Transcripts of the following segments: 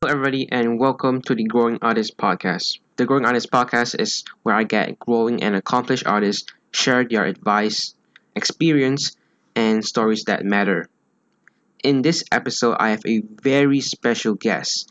Hello, everybody, and welcome to the Growing Artist Podcast. The Growing Artist Podcast is where I get growing and accomplished artists share their advice, experience, and stories that matter. In this episode, I have a very special guest.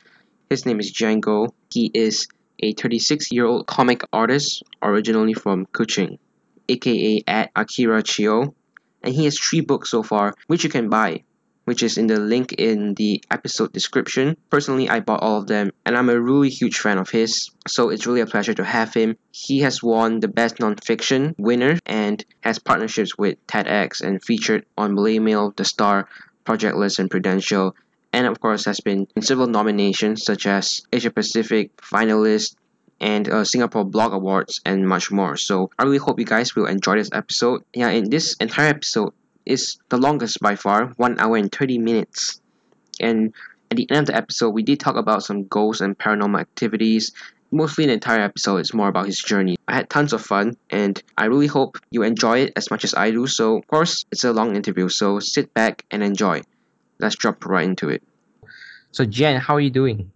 His name is Jian Goh. He is a 36 year old comic artist originally from Kuching, aka at Akira Chio, and he has three books so far, which you can buy which is in the link in the episode description. Personally, I bought all of them, and I'm a really huge fan of his, so it's really a pleasure to have him. He has won the Best Nonfiction winner and has partnerships with TEDx and featured on Malay Mail, The Star, Project List, and Prudential, and of course has been in several nominations such as Asia Pacific finalist and uh, Singapore Blog Awards and much more. So I really hope you guys will enjoy this episode. Yeah, in this entire episode, is the longest by far, 1 hour and 30 minutes. And at the end of the episode, we did talk about some ghosts and paranormal activities. Mostly the entire episode is more about his journey. I had tons of fun, and I really hope you enjoy it as much as I do. So, of course, it's a long interview, so sit back and enjoy. Let's jump right into it. So, Jian, how are you doing?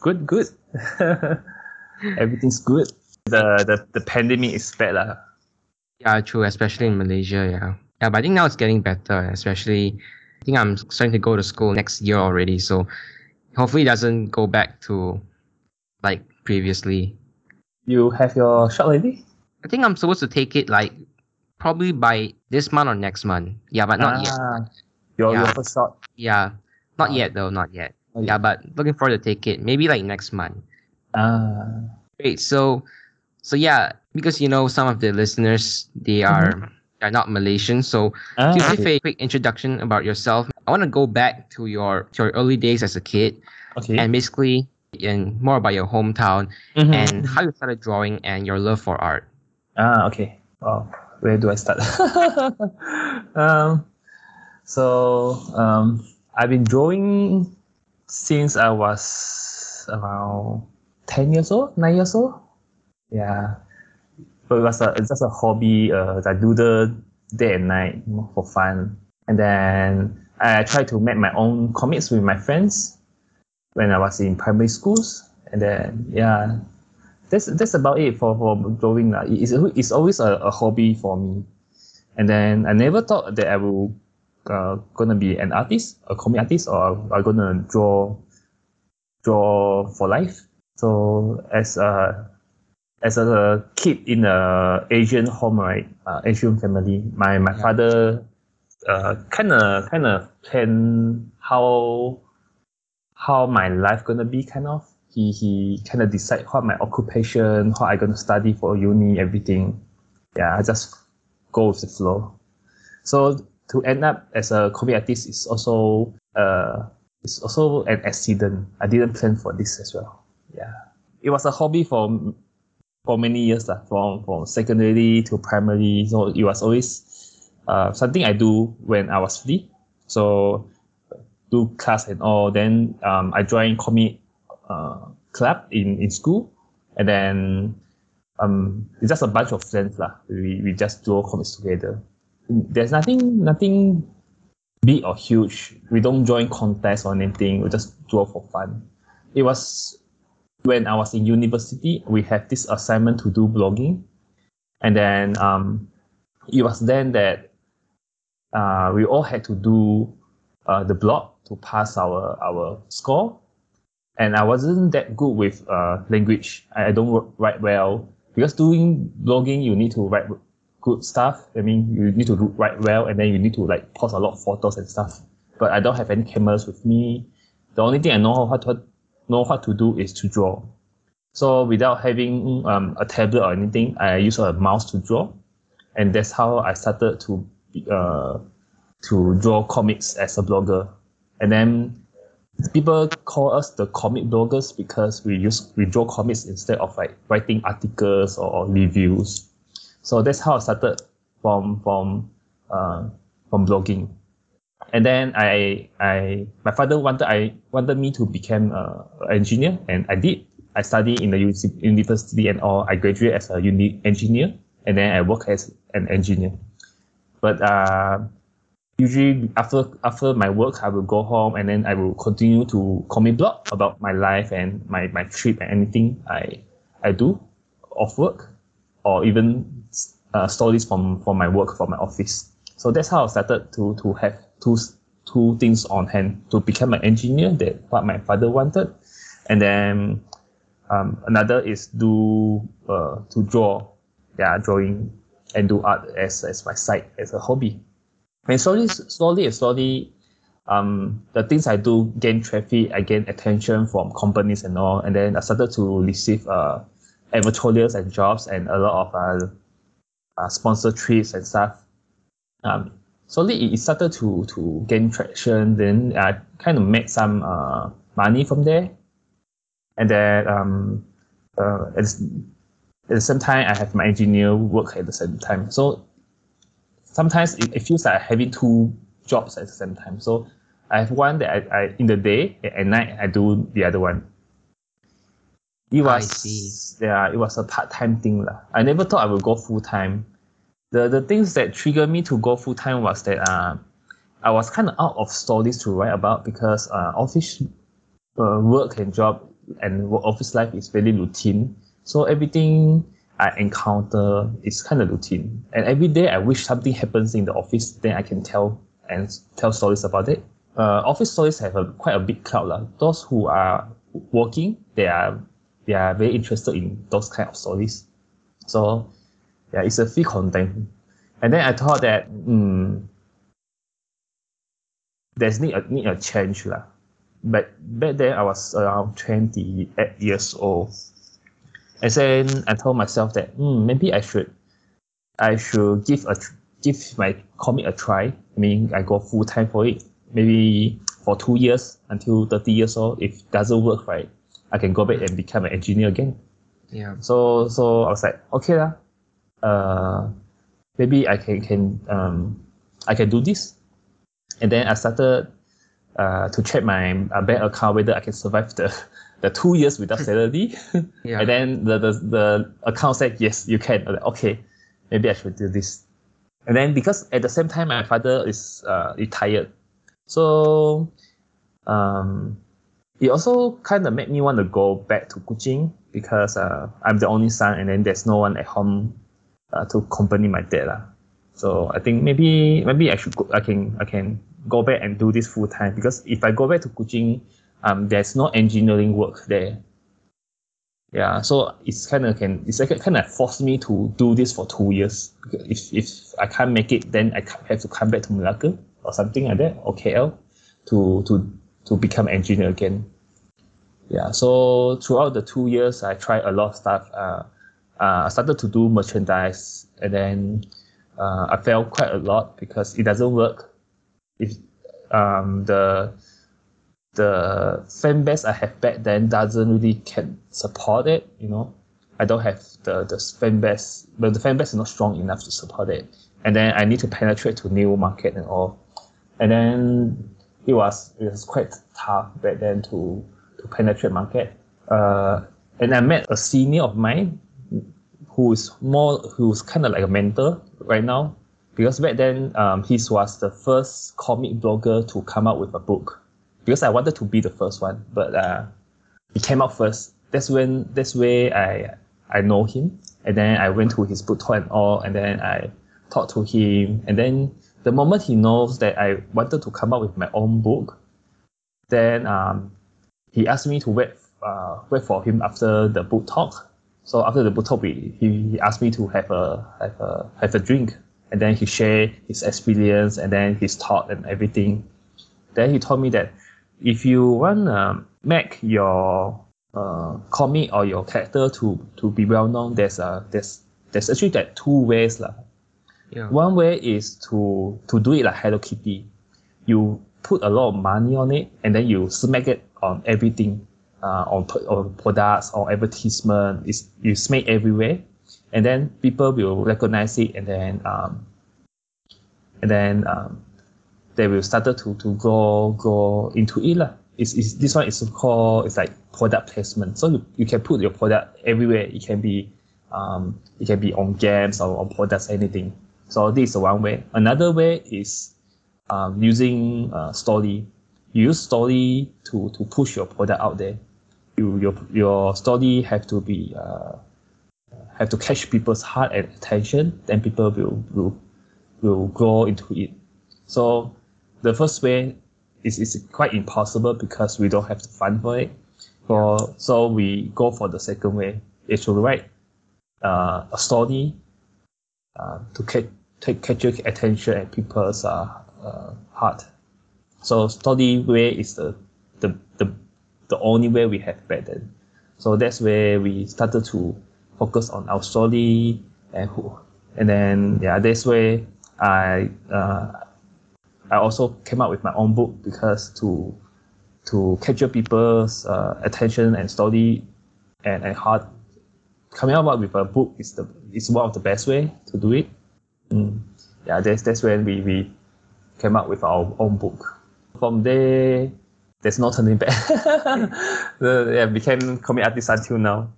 Good, good. Everything's good. The, the the pandemic is bad lah. Yeah, true, especially in Malaysia, yeah. Yeah, but I think now it's getting better, especially I think I'm starting to go to school next year already, so hopefully it doesn't go back to like previously. You have your shot already? I think I'm supposed to take it like probably by this month or next month. Yeah, but not ah, yet. Your, Yeah. your first shot. Yeah, not Ah. yet though, not yet. Oh, Yeah, but looking forward to take it. Maybe like next month. Ah. Great. So, so yeah, because you know some of the listeners they are are not Malaysian, so ah to give okay. a quick introduction about yourself, I want to go back to your to your early days as a kid, okay. and basically and more about your hometown Mhm. and how you started drawing and your love for art. Ah, okay. Wow. Where do I start? um, so um, I've been drawing since I was around ten years old, nine years old. Yeah, but it was a, just a hobby. Uh, I doodle day and night for fun, and then I tried to make my own comics with my friends when I was in primary schools, and then yeah, that's that's about it for for drawing. It's it's always a, a hobby for me, and then I never thought that I will uh, gonna be an artist, a comic artist, or I'm gonna draw draw for life. So as a as a kid in a Asian home, right, uh, Asian family, my my Yeah. father uh kind of kind of plan how how my life gonna be kind of. He he kind of decide what my occupation how i gonna study for uni everything. Yeah i just go with the flow. So to end up as a comic artist is also uh it's also an accident. I didn't plan for this as well. Yeah. It was a hobby for for many years lah, from from secondary to primary so it was always uh, something i do when i was free so do class and all. Then um, I joined comic uh, club in, in school, and then um, it's just a bunch of friends lah. We, we just draw comics together. There's nothing nothing big or huge. We don't join contests or anything. We just draw for fun. It was when I was in university. We had this assignment to do blogging, and then um, it was then that uh, we all had to do uh, the blog to pass our our score. And I wasn't that good with uh, language. I, don't write well because doing blogging you need to write good stuff. I mean you need to write well, and then you need to like post a lot of photos and stuff. But I don't have any cameras with me. The only thing I know how to know what to do is to draw. So without having um, a tablet or anything, I use a mouse to draw, and that's how I started to uh, to draw comics as a blogger. And then people call us the comic bloggers because we use we draw comics instead of like writing articles or reviews. So that's how I started from from uh, from blogging. And then I I my father wanted I wanted me to become a engineer and I did. I studied in the university and all. I graduated as a uni engineer and then I work as an engineer. But uh, usually after after my work, I will go home and then I will continue to comic blog about my life and my, my trip and anything I I do off work, or even uh, stories from from my work from my office. So that's how I started to to have two two things on hand to become an engineer. That what my father wanted, and then um, another is do uh, to draw, yeah, drawing and do art as as my side as a hobby. And slowly, slowly and slowly, um, the things I do gain traffic, I gain attention from companies and all, and then I started to receive uh, advertorials and jobs and a lot of uh, uh, sponsor trips and stuff. Um, slowly it started to to gain traction. Then I kind of made some uh, money from there, and then um, uh, at, at the same time I have my engineer work at the same time. So sometimes it, it feels like having two jobs at the same time. So I have one that I, I in the day and at night I do the other one. It was yeah, it was a part time thing lah. I never thought I would go full time. The the things that triggered me to go full time was that uh, I was kind of out of stories to write about because uh, office uh, work and job and office life is very routine. So everything I encounter is kind of routine. And every day I wish something happens in the office, then I can tell and tell stories about it. Uh, office stories have a quite a big crowd. La. Those who are working, they are they are very interested in those kind of stories. So yeah, it's a free content. And then I thought that hmm, there's need a need a change. La. But back then I was around 28 years old. And then I told myself that hmm, maybe I should I should give a give my comic a try. I mean I go full time for it. Maybe for two years until 30 years old. If it doesn't work right, I can go back and become an engineer again. Yeah. So so I was like, okay lah, uh, maybe I can can um, I can do this, and then I started uh, to check my uh, bank account whether I can survive the the two years without salary. Yeah. and then the, the the account said yes, you can. Like, okay, maybe I should do this. And then because at the same time my father is uh, retired, so um, it also kind of made me want to go back to Kuching because uh, I'm the only son and then there's no one at home uh, to accompany my dad. lah. So I think maybe maybe I should go, I can I can go back and do this full time because if I go back to Kuching, um, there's no engineering work there. Yeah, so it's kind of can it's like kind of forced me to do this for two years. If if I can't make it, then I have to come back to Malacca or something like that or KL to to to become engineer again. Yeah, so throughout the two years, I tried a lot of stuff. Uh, uh, I started to do merchandise, and then uh, I failed quite a lot because it doesn't work. If um, the the fan base I have back then doesn't really can support it, you know, I don't have the the fan base, but the fan base is not strong enough to support it, and then I need to penetrate to new market and all, and then it was it was quite tough back then to to penetrate market. Uh, and I met a senior of mine who is more who's kind of like a mentor right now because back then um, he was the first comic blogger to come out with a book. Because I wanted to be the first one but uh, he came out first. That's when that's where I I know him. And then I went to his book tour and all and then I talked to him. And then the moment he knows that I wanted to come out with my own book then um, he asked me to wait uh, wait for him after the book talk so after the book he, he asked me to have a have a have a drink, and then he shared his experience and then his thought and everything. Then he told me that if you want to make your uh, comic or your character to to be well known, there's a there's there's actually that two ways lah. Yeah. One way is to to do it like Hello Kitty. You put a lot of money on it and then you smack it on everything uh, on, on products or advertisement. It's, you make everywhere, and then people will recognize it, and then um, and then um, they will start to to go go into it lah. It's, it's this one is called it's like product placement. So you, you can put your product everywhere. It can be um, it can be on games or on products anything. So this is one way. Another way is um, using uh, story. You use story to, to push your product out there. You, your, your story have to be uh, have to catch people's heart and attention, then people will will will grow into it. So the first way is, is quite impossible because we don't have the fund for it. For so we go for the second way. Is to write uh, a story uh, to catch take catch your attention and people's uh, uh, heart. So story way is the, the the the only way we have back then. So that's where we started to focus on our story and who, and then yeah, that's where I uh, I also came up with my own book because to to capture people's uh, attention and story and, and heart coming up with a book is the is one of the best way to do it. Mm. Yeah, that's that's when we, we came up with our own book. From there, there's no turning back. the, yeah, became comic artist until now.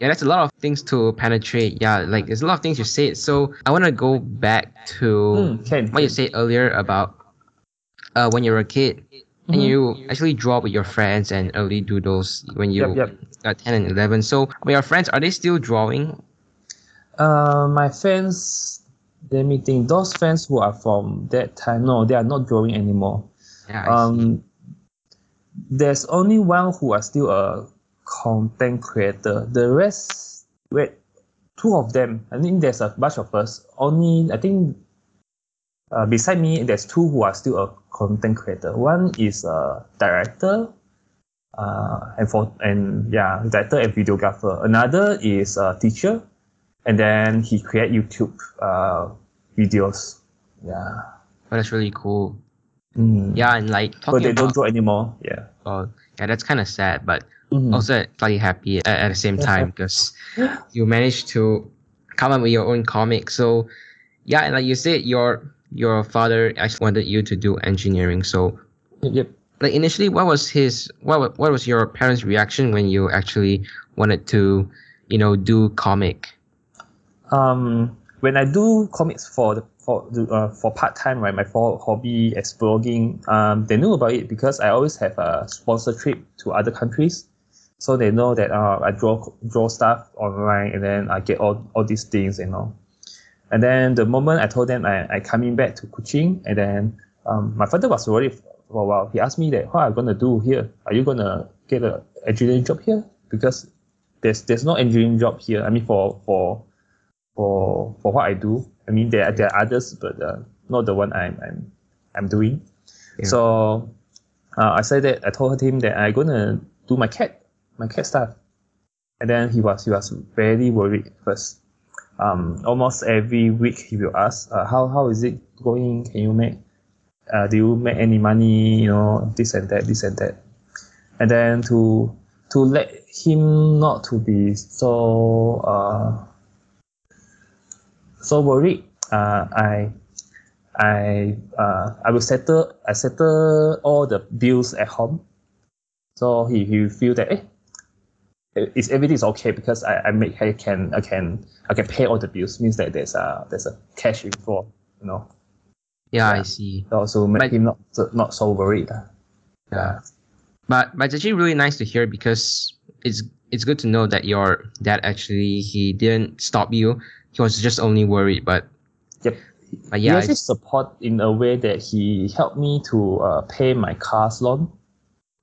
Yeah, that's a lot of things to penetrate. Yeah, like there's a lot of things you said. So I want to go back to Mm, can, what you said earlier about uh, when you were a kid and Mhm. you actually draw with your friends and early doodles when you Yep, yep. got 10 and 11. So with your friends, are they still drawing? Uh, my friends, let me think. Those friends who are from that time, no, they are not drawing anymore. Yeah, I see. Um, there's only one who are still a content creator. The rest, wait, two of them. I think there's a bunch of us. Only I think, uh, beside me, there's two who are still a content creator. One is a director, uh, and for and yeah, director and videographer. Another is a teacher, and then he create YouTube uh, videos. Yeah. Oh, that's really cool. Mm. Yeah, and like But talking they don't about, draw anymore. Yeah. oh, yeah, that's kind of sad, but Mhm. also slightly happy at, at the same time because you managed to come up with your own comic. So yeah, and like you said, your your father actually wanted you to do engineering. So Yep. like initially, what was his what what was your parents' reaction when you actually wanted to, you know, do comic? Um, when I do comics for the for uh, for part time, right, my for hobby as blogging, um, they knew about it because I always have a sponsor trip to other countries, so they know that uh, I draw draw stuff online and then I get all, all these things and all. And then the moment I told them I I coming back to Kuching, and then um, my father was worried for a while. He asked me that what are you gonna do here? Are you gonna get a engineering job here? Because there's there's no engineering job here. I mean for for for for what I do. I mean there are, there are others, but uh, not the one I'm I'm I'm doing. Yeah. So uh, I said that I told him that I'm gonna do my cat my cat stuff, and then he was he was very worried first. Um, almost every week he will ask, uh, how how is it going? Can you make uh, do you make any money? You know this and that, this and that, and then to to let him not to be so uh, so worried. Uh, I I uh, I will settle I settle all the bills at home. So he, he feel that eh, is everything is okay because I, I make I can I can I can pay all the bills means that there's a there's a cash involved, you know. Yeah, I see. So also make But- him not so, not so worried. ah. Yeah. But but it's actually really nice to hear because it's it's good to know that your dad actually he didn't stop you. He was just only worried. But Yep. but He yeah, actually support in a way that he helped me to uh, pay my car's loan.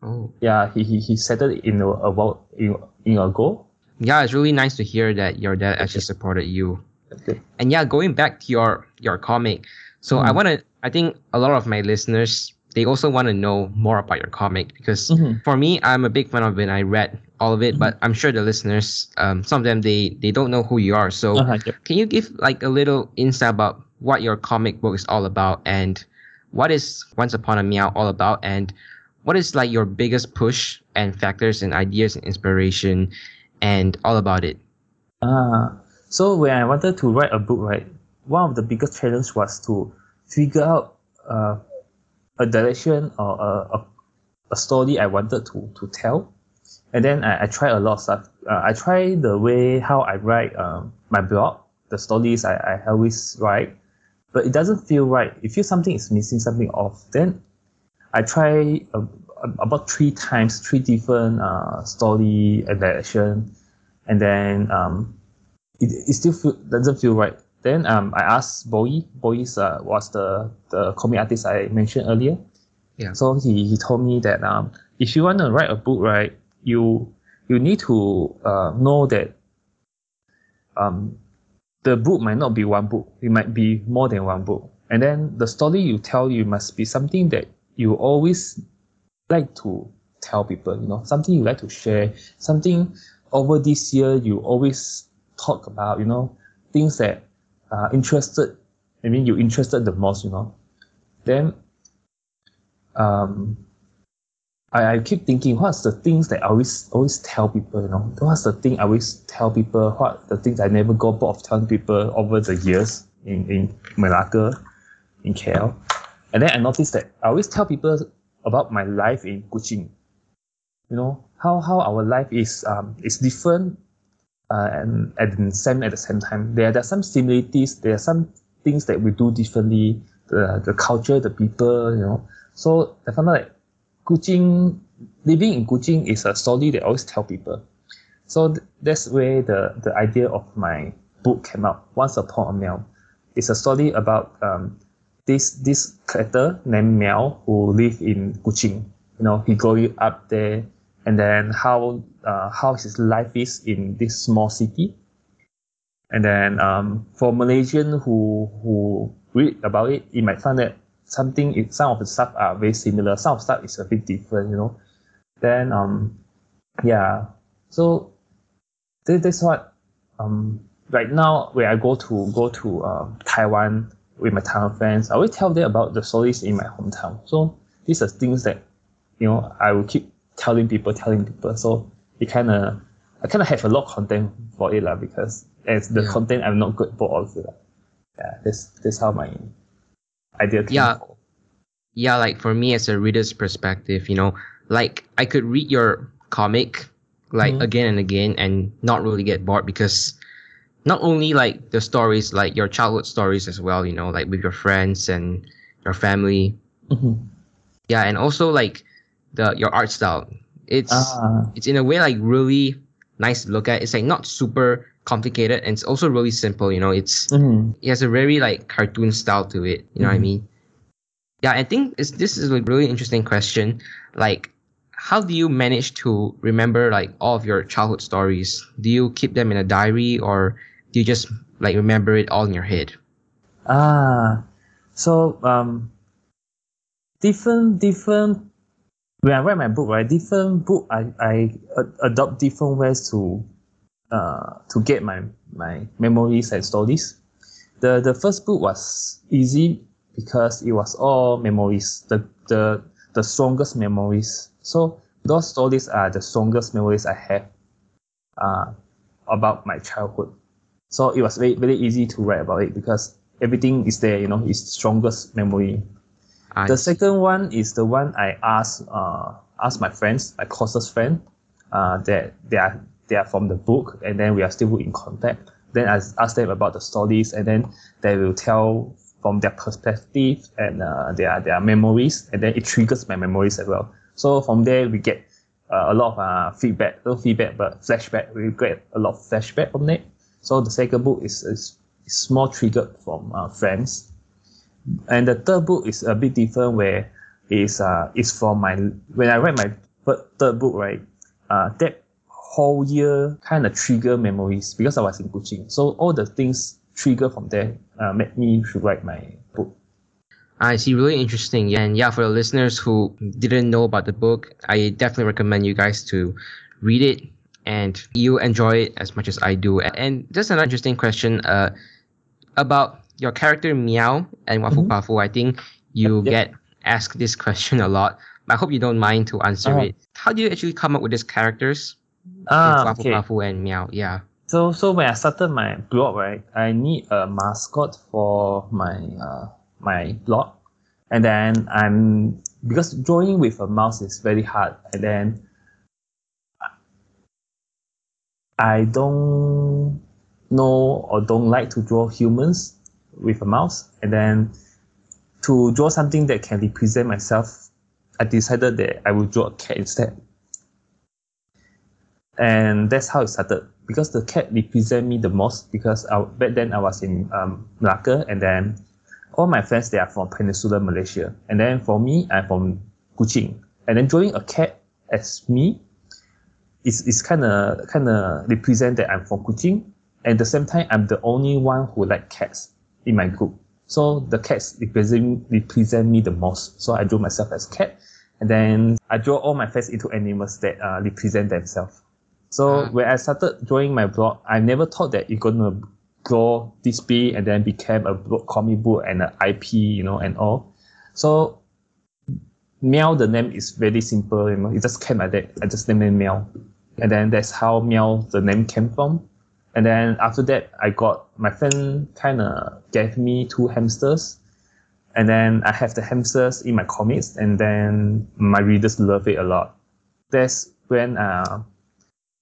oh. Yeah, he, he, he settled it in a, a while in, in a go. yeah, it's really nice to hear that your dad actually supported you. Okay. And yeah, going back to your your comic, so I Mm. want to. I think a lot of my listeners they also want to know more about your comic because Mhm. for me, I'm a big fan of it. I read all of it, but I'm sure the listeners, um, some of them they they don't know who you are. So Uh-huh, yep. can you give like a little insight about what your comic book is all about and what is Once Upon a Miao all about and what is like your biggest push and factors and ideas and inspiration and all about it? Ah, so when I wanted to write a book, right, one of the biggest challenge was to figure out uh, a direction or a, a, a story I wanted to, to tell. And then I, I try a lot of stuff. Uh, I try the way how I write um, my blog, the stories I, I always write. but it doesn't feel right. It feels something is missing, something off. Then I try uh, about three times, three different uh, story and direction, and then um, it, it still feel, doesn't feel right. Then um, I asked Bowie. Bowie uh, was the, the comic artist I mentioned earlier. Yeah. So he, he told me that um, if you want to write a book, right, you you need to uh, know that um, the book might not be one book. It might be more than one book. And then the story you tell you must be something that you always like to tell people, you know, something you like to share, something over this year you always talk about, you know, things that are interested, I mean, you're interested the most, you know. Then um, I, I keep thinking, what's the things that I always always tell people, you know? What's the thing I always tell people? What the things I never go bored of telling people over the years in, in Malacca, in KL. And then I noticed that I always tell people about my life in Kuching. You know, how, how our life is um is different uh, and at the same at the same time. There, there are some similarities, there are some things that we do differently, the the culture, the people, you know. So I found out that Kuching, living in Kuching is a story that I always tell people. So th- that's where the, the idea of my book came out. Once Upon a Miao. It's a story about um, this this character named Miao who live in Kuching. You know, he growing up there, and then how uh, how his life is in this small city. And then um, for Malaysian who who read about it, you might find that something some of the stuff are very similar, some of the stuff is a bit different, you know. Then um yeah. So this, that's what um right now when I go to go to uh, Taiwan with my Taiwan friends, I always tell them about the stories in my hometown. So these are things that you know I will keep telling people, telling people. So it kind of I kind of have a lot of content for it lah because as the Yeah. content I'm not good for also. lah. Yeah, this this how my idea came Yeah. about. yeah like for me as a reader's perspective you know like i could read your comic like Mhm. again and again and not really get bored because not only like the stories like your childhood stories as well you know like with your friends and your family Mhm. yeah and also like the your art style it's Ah, it's in a way like really nice to look at it's like not super complicated and it's also really simple you know it's mhm. it has a very like cartoon style to it. You know what I Mhm. mean? Yeah, I think it's, this is a really interesting question. Like, how do you manage to remember like all of your childhood stories? Do you keep them in a diary or do you just like remember it all in your head? Ah, so um, different different. When I write my book, right, different book I I adopt different ways to uh to get my my memories and stories. The the first book was easy because it was all memories. The the the strongest memories. So those stories are the strongest memories I have uh about my childhood. So it was very very easy to write about it because everything is there. You know, it's strongest memory. I The see. second one is the one I asked uh asked my friends, my closest friend, uh that they are they are from the book and then we are still in contact. Then I ask them about the stories and then they will tell from their perspective and uh, their their memories and then it triggers my memories as well. So from there we get uh, a lot of uh, feedback, not feedback but flashback. We get a lot of flashback from it. So the second book is is, is more triggered from uh, friends and the third book is a bit different where is uh is from my when I read my third book right uh that whole year kind of trigger memories because I was in Kuching so all the things trigger from there uh, made me to write my book I see. Really interesting. Yeah, and yeah, for the listeners who didn't know about the book, I definitely recommend you guys to read it and you enjoy it as much as I do. And just another interesting question uh, about your character Miao and Wafu Mhm. Pafu. I think you yep. get asked this question a lot. I hope you don't mind to answer Uh-huh. it. How do you actually come up with these characters? Ah okay and Miao. Yeah. so so when I started my blog right I need a mascot for my uh my blog and then I'm because drawing with a mouse is very hard and then I don't know or don't like to draw humans with a mouse, and then to draw something that can represent myself, I decided that I will draw a cat instead. And that's how it started. Because the cat represent me the most. Because I, back then I was in um, Malacca, and then all my friends they are from Peninsular Malaysia, and then for me I'm from Kuching, and then drawing a cat as me is is kind of kind of represent that I'm from Kuching, and at the same time I'm the only one who like cats in my group. So the cats represent represent me the most. So I drew myself as cat, and then I draw all my friends into animals that uh, represent themselves. So Ah. when I started drawing my blog, I never thought that it's gonna grow this big and then became a comic book and an IP, you know, and all. So Miao, the name is very simple, you know, it just came like that. I just named it Miao. And then that's how Miao, the name came from. And then after that, I got, my friend kind of gave me two hamsters. And then I have the hamsters in my comics, and then my readers love it a lot. That's when uh,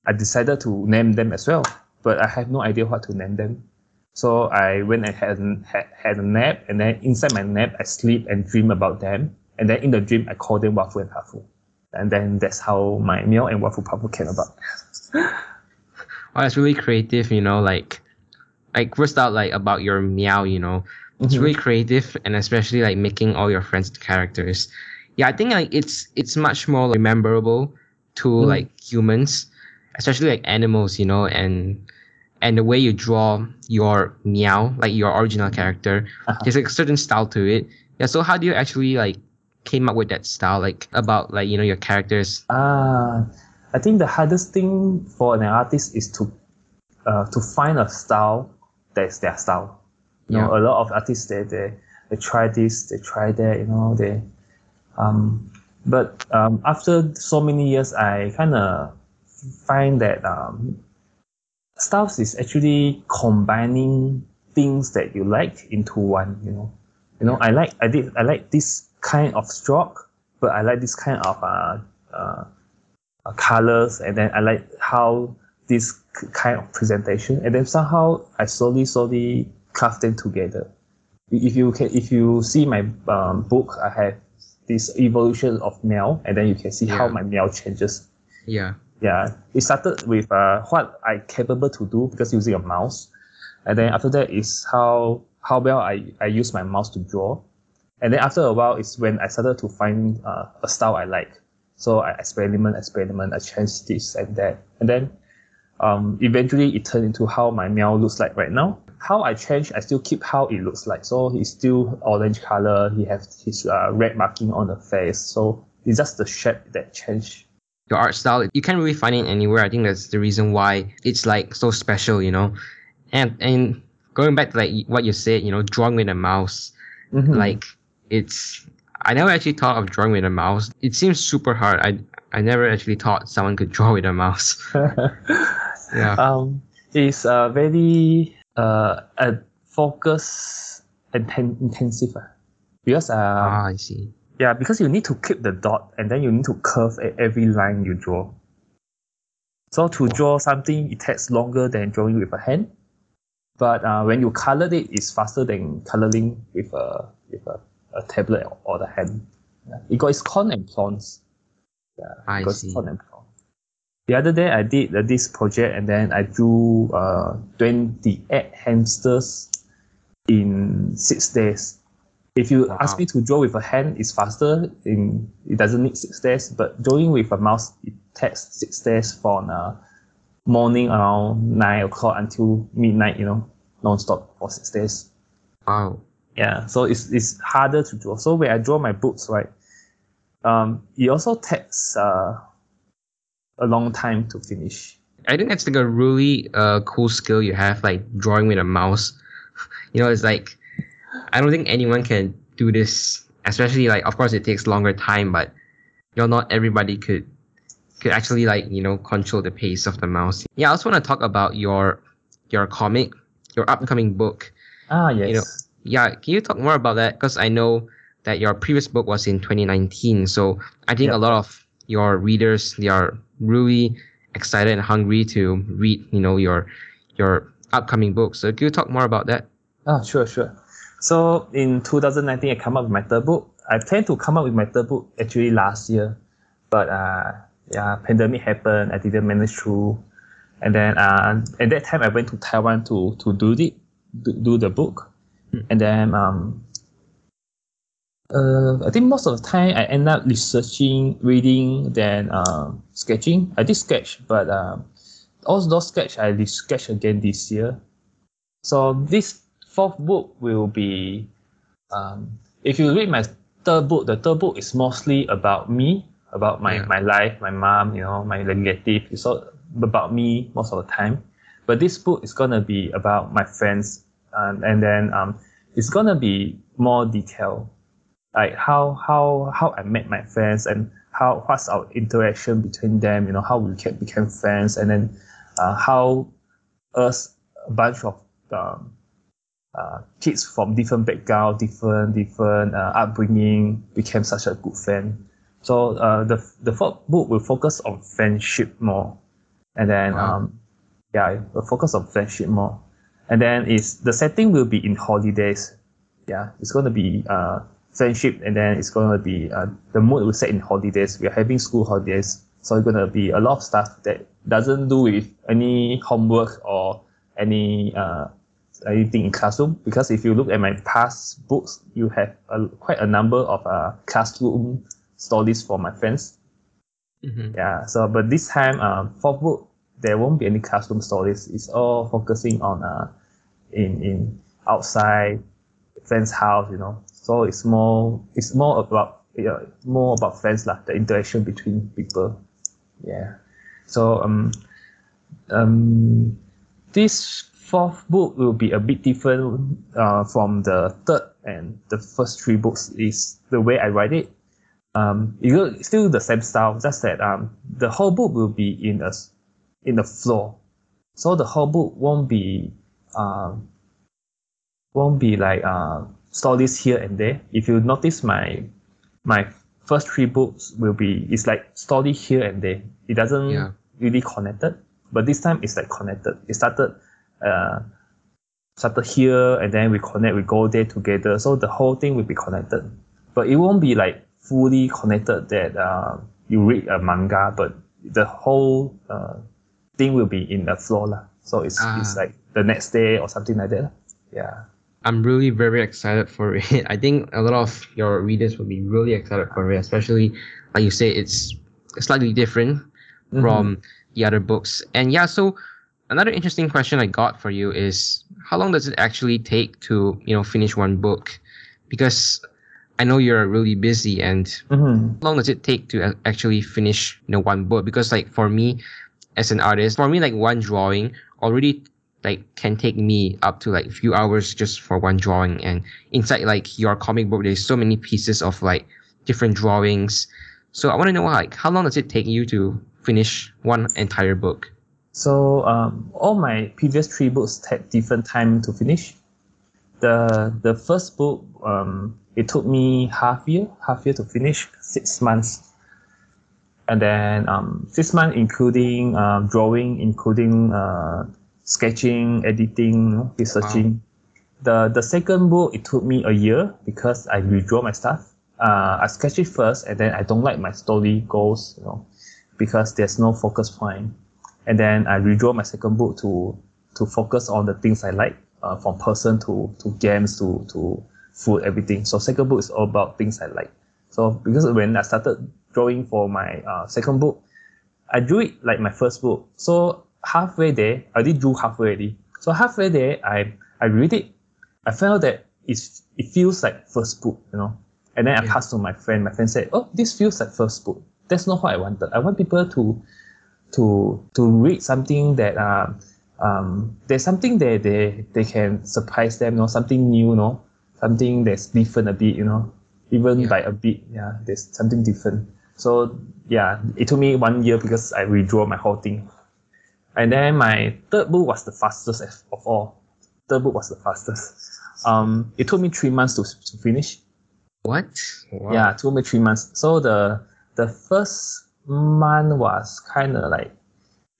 I decided to name them as well, but I have no idea what to name them. So I went and had, had, had a nap, and then inside my nap, I sleep and dream about them. And then in the dream, I call them Wafu and Hafu. And then that's how my Miao and Wafu Pafu came about. Wow, it's really creative, you know, like like first out like about your meow, you know. It's Mhm. really creative and especially like making all your friends characters. Yeah, I think like it's it's much more like, memorable to Mm. like humans, especially like animals, you know, and and the way you draw your meow, like your original character, Uh-huh. there's like a certain style to it. Yeah, so how do you actually like came up with that style, like about like you know your characters? Ah, I think the hardest thing for an artist is to uh, to find a style that's their style. You know, a lot of artists they, they they try this, they try that, you know, they um but um after so many years I kinda find that um styles is actually combining things that you like into one, you know. You know, I like I did I like this kind of stroke, but I like this kind of uh, uh, uh, colors, and then I like how this k- kind of presentation, and then somehow I slowly slowly craft them together. If you can, if you see my um, book, I have this evolution of meow, and then you can see how my meow changes. Yeah. Yeah, it started with uh, what I capable to do because using a mouse, and then after that is how how well I, I use my mouse to draw, and then after a while is when I started to find uh, a style I like. So I experiment, experiment, I change this and that, and then um, eventually it turned into how my meow looks like right now. How I change, I still keep how it looks like. So he's still orange color. He has his uh, red marking on the face. So it's just the shape that changed. Your art style you can't really find it anywhere. I think that's the reason why it's like so special you know? And and going back to like what you said you know drawing with a mouse Mhm. like it's i never actually thought of drawing with a mouse. It seems super hard. I i never actually thought someone could draw with a mouse. Yeah. Um, it's uh, very uh, uh, focus inten- intensive uh, because uh, ah i see yeah because you need to keep the dot and then you need to curve at every line you draw. So to draw something, it takes longer than drawing with a hand, but uh, when you color it, it's faster than coloring with a with a, a tablet or the hand. Yeah. It got its con and pros. Yeah, I it got its see. con and pros. The other day, I did uh, this project and then I drew uh, 28 hamsters in six days. If you Wow. ask me to draw with a hand, it's faster. In it doesn't need six days, but drawing with a mouse, it takes six days from uh, morning around nine o'clock until midnight. You know, non-stop for six days. wow Yeah, so it's it's harder to draw. So when I draw my books, right, um, it also takes uh, a long time to finish. i think that's like a really uh cool skill you have like drawing with a mouse you know it's like i don't think anyone can do this especially like of course it takes longer time but you know not everybody could could actually like you know control the pace of the mouse yeah i also want to talk about your your comic your upcoming book Ah, yes. You know, yeah can you talk more about that because i know that your previous book was in 2019 so i think Yeah. a lot of your readers they are really excited and hungry to read you know your your upcoming book so can you talk more about that Ah, sure, sure. So in 2019, I come up with my third book. I plan to come up with my third book actually last year, but uh, yeah, pandemic happened. I didn't manage to, and then uh, at that time I went to Taiwan to to do it, do, do the book, Mm. and then um, uh, I think most of the time I end up researching, reading, then uh, sketching. I did sketch, but uh, all those sketch I sketch again this year. So this fourth book will be, um, if you read my third book, the third book is mostly about me, about my, Yeah. my life, my mom, you know, my relative. It's all about me most of the time. But this book is gonna be about my friends, um, and then um, it's gonna be more detailed, like how how how I met my friends and how what's our interaction between them. You know, how we became friends, and then uh, how us a bunch of um, uh, kids from different background, different different uh, upbringing became such a good friend. So uh, the the fourth book will focus on friendship more, and then Wow. um, yeah, it will focus on friendship more, and then is the setting will be in holidays. Yeah, it's going to be uh, friendship, and then it's going to be uh, the mood will set in holidays. We are having school holidays, so it's going to be a lot of stuff that doesn't do with any homework or any uh, anything in classroom because if you look at my past books, you have a, quite a number of uh, classroom stories for my friends. Mhm. Yeah. So, but this time, uh, for book, there won't be any classroom stories. It's all focusing on uh, in in outside friends' house. You know, so it's more it's more about yeah, more about friends lah. The interaction between people. Yeah. So um um this fourth book will be a bit different uh, from the third and the first three books is the way I write it. Um, it will still the same style, just that um, the whole book will be in a in the flow. So the whole book won't be um, won't be like uh, stories here and there. If you notice my my first three books will be it's like story here and there. It doesn't Yeah. really connected, but this time it's like connected. It started uh, started here and then we connect, we go there together. So the whole thing will be connected, but it won't be like fully connected that uh, you read a manga, but the whole uh, thing will be in the flow lah. So it's it's Ah. like the next day or something like that. Yeah. I'm really very excited for it. I think a lot of your readers will be really excited for it, especially like you say, it's slightly different Mm-hmm. from the other books. And yeah, so another interesting question I got for you is how long does it actually take to you know finish one book? Because I know you're really busy, and Mhm. how long does it take to actually finish you know one book? Because like for me, as an artist, for me like one drawing already like can take me up to like a few hours just for one drawing and inside like your comic book there's so many pieces of like different drawings so i want to know like how long does it take you to finish one entire book So um, all my previous three books had different time to finish. The the first book um, it took me half year, half year to finish, six months, and then um, six months including um, drawing, including uh, sketching, editing, researching. The the second book it took me a year because I redraw my stuff. Uh, I sketch it first, and then I don't like my story goes, you know, because there's no focus point and then I redraw my second book to to focus on the things I like, uh, from person to to games to to food, everything. So second book is all about things I like. So because when I started drawing for my uh, second book, I drew it like my first book. So halfway there, I did drew halfway already. So halfway there, I I read it. I felt that it's it feels like first book, you know. And then I passed to my friend. My friend said, "Oh, this feels like first book." That's not what I wanted. I want people to to to read something that um, um there's something that they they can surprise them, you know, something new, you know, something that's different a bit, you know, even Yeah. by a bit, yeah, there's something different. So yeah, it took me one year because I redraw my whole thing. And then my third book was the fastest of- of all. Third book was the fastest. Um, it took me three months to, to finish. what wow. Yeah, it took me three months. So the the first month was kind of like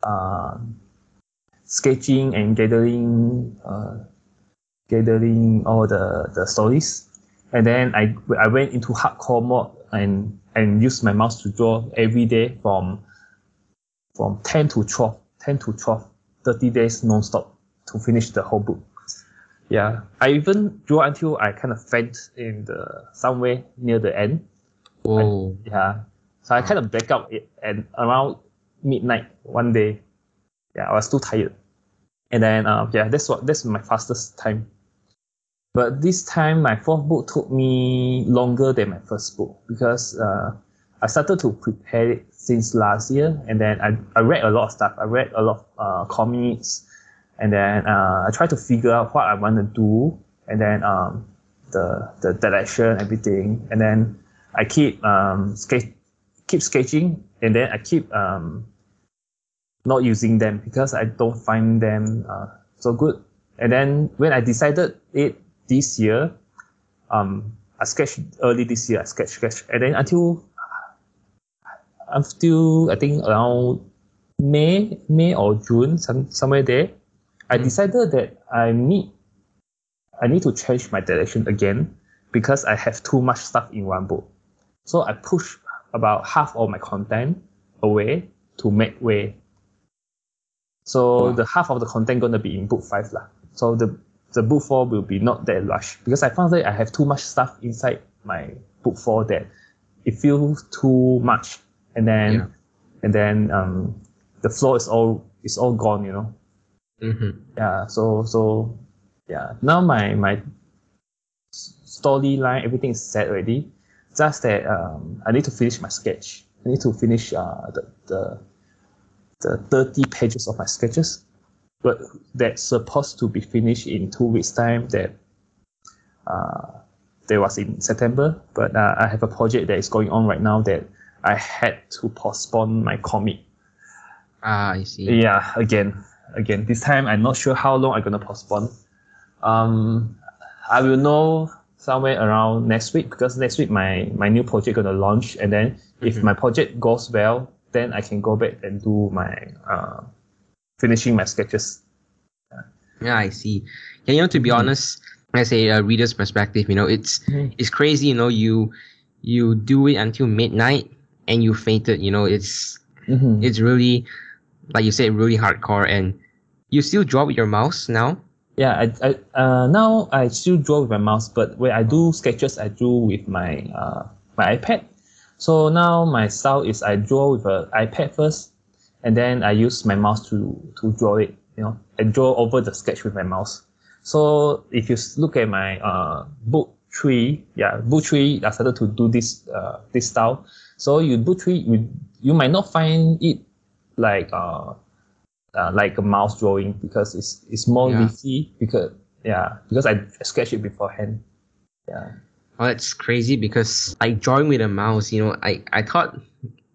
um, sketching and gathering uh, gathering all the, the stories. And then I, I went into hardcore mode and, and used my mouse to draw every day from, from 10 to 12, 10 to 12, 30 days non-stop to finish the whole book. Yeah, I even drew until I kind of faint in the somewhere near the end. Whoa. Yeah, so I kind of black out it and around midnight one day. Yeah, I was too tired, and then um, yeah, that's what that's my fastest time. But this time, my fourth book took me longer than my first book because uh, I started to prepare it since last year, and then I, I read a lot of stuff. I read a lot of uh, comics, and then uh, I try to figure out what I want to do, and then um, the the direction, everything, and then I keep um, sketch, keep sketching, and then I keep um, not using them because I don't find them uh, so good. And then when I decided it this year, um, I sketched early this year. I sketch, sketch, and then until until I think around May, May or June, some somewhere there, I decided that I need I need to change my direction again because I have too much stuff in one book. So I push about half of my content away to make way. So Wow. the half of the content gonna be in book five lah. So the the book four will be not that rush because I found that I have too much stuff inside my book four that it feels too much, and then Yeah. and then um the flow is all is all gone, you know Mm-hmm. yeah so so yeah now my my storyline everything is set already just that um, i need to finish my sketch i need to finish uh, the, the the 30 pages of my sketches but that's supposed to be finished in two weeks time that uh, that was in september but uh, i have a project that is going on right now that i had to postpone my comic Ah, I see. yeah, again, again. This time I'm not sure how long I'm gonna postpone. Um, I will know somewhere around next week because next week my my new project gonna launch, and then if Mhm. my project goes well, then I can go back and do my uh, finishing my sketches. Yeah, I see. Yeah, you know, to be Mhm. honest, as a uh, reader's perspective, you know, it's Mhm. it's crazy. You know, you you do it until midnight and you fainted. You know, it's Mm-hmm. it's really like you said, really hardcore. And you still draw with your mouse now. Yeah, I, I uh, now I still draw with my mouse, but when I do sketches, I do with my uh, my iPad. So now my style is I draw with an iPad first, and then I use my mouse to to draw it. You know, I draw over the sketch with my mouse. So if you look at my uh, book three, yeah, book three, I started to do this uh, this style. So you book three, you you might not find it like uh, uh, like a mouse drawing because it's it's more Yeah. leafy because yeah because I sketch it beforehand. Yeah. Oh, that's crazy because like drawing with a mouse, you know, I I thought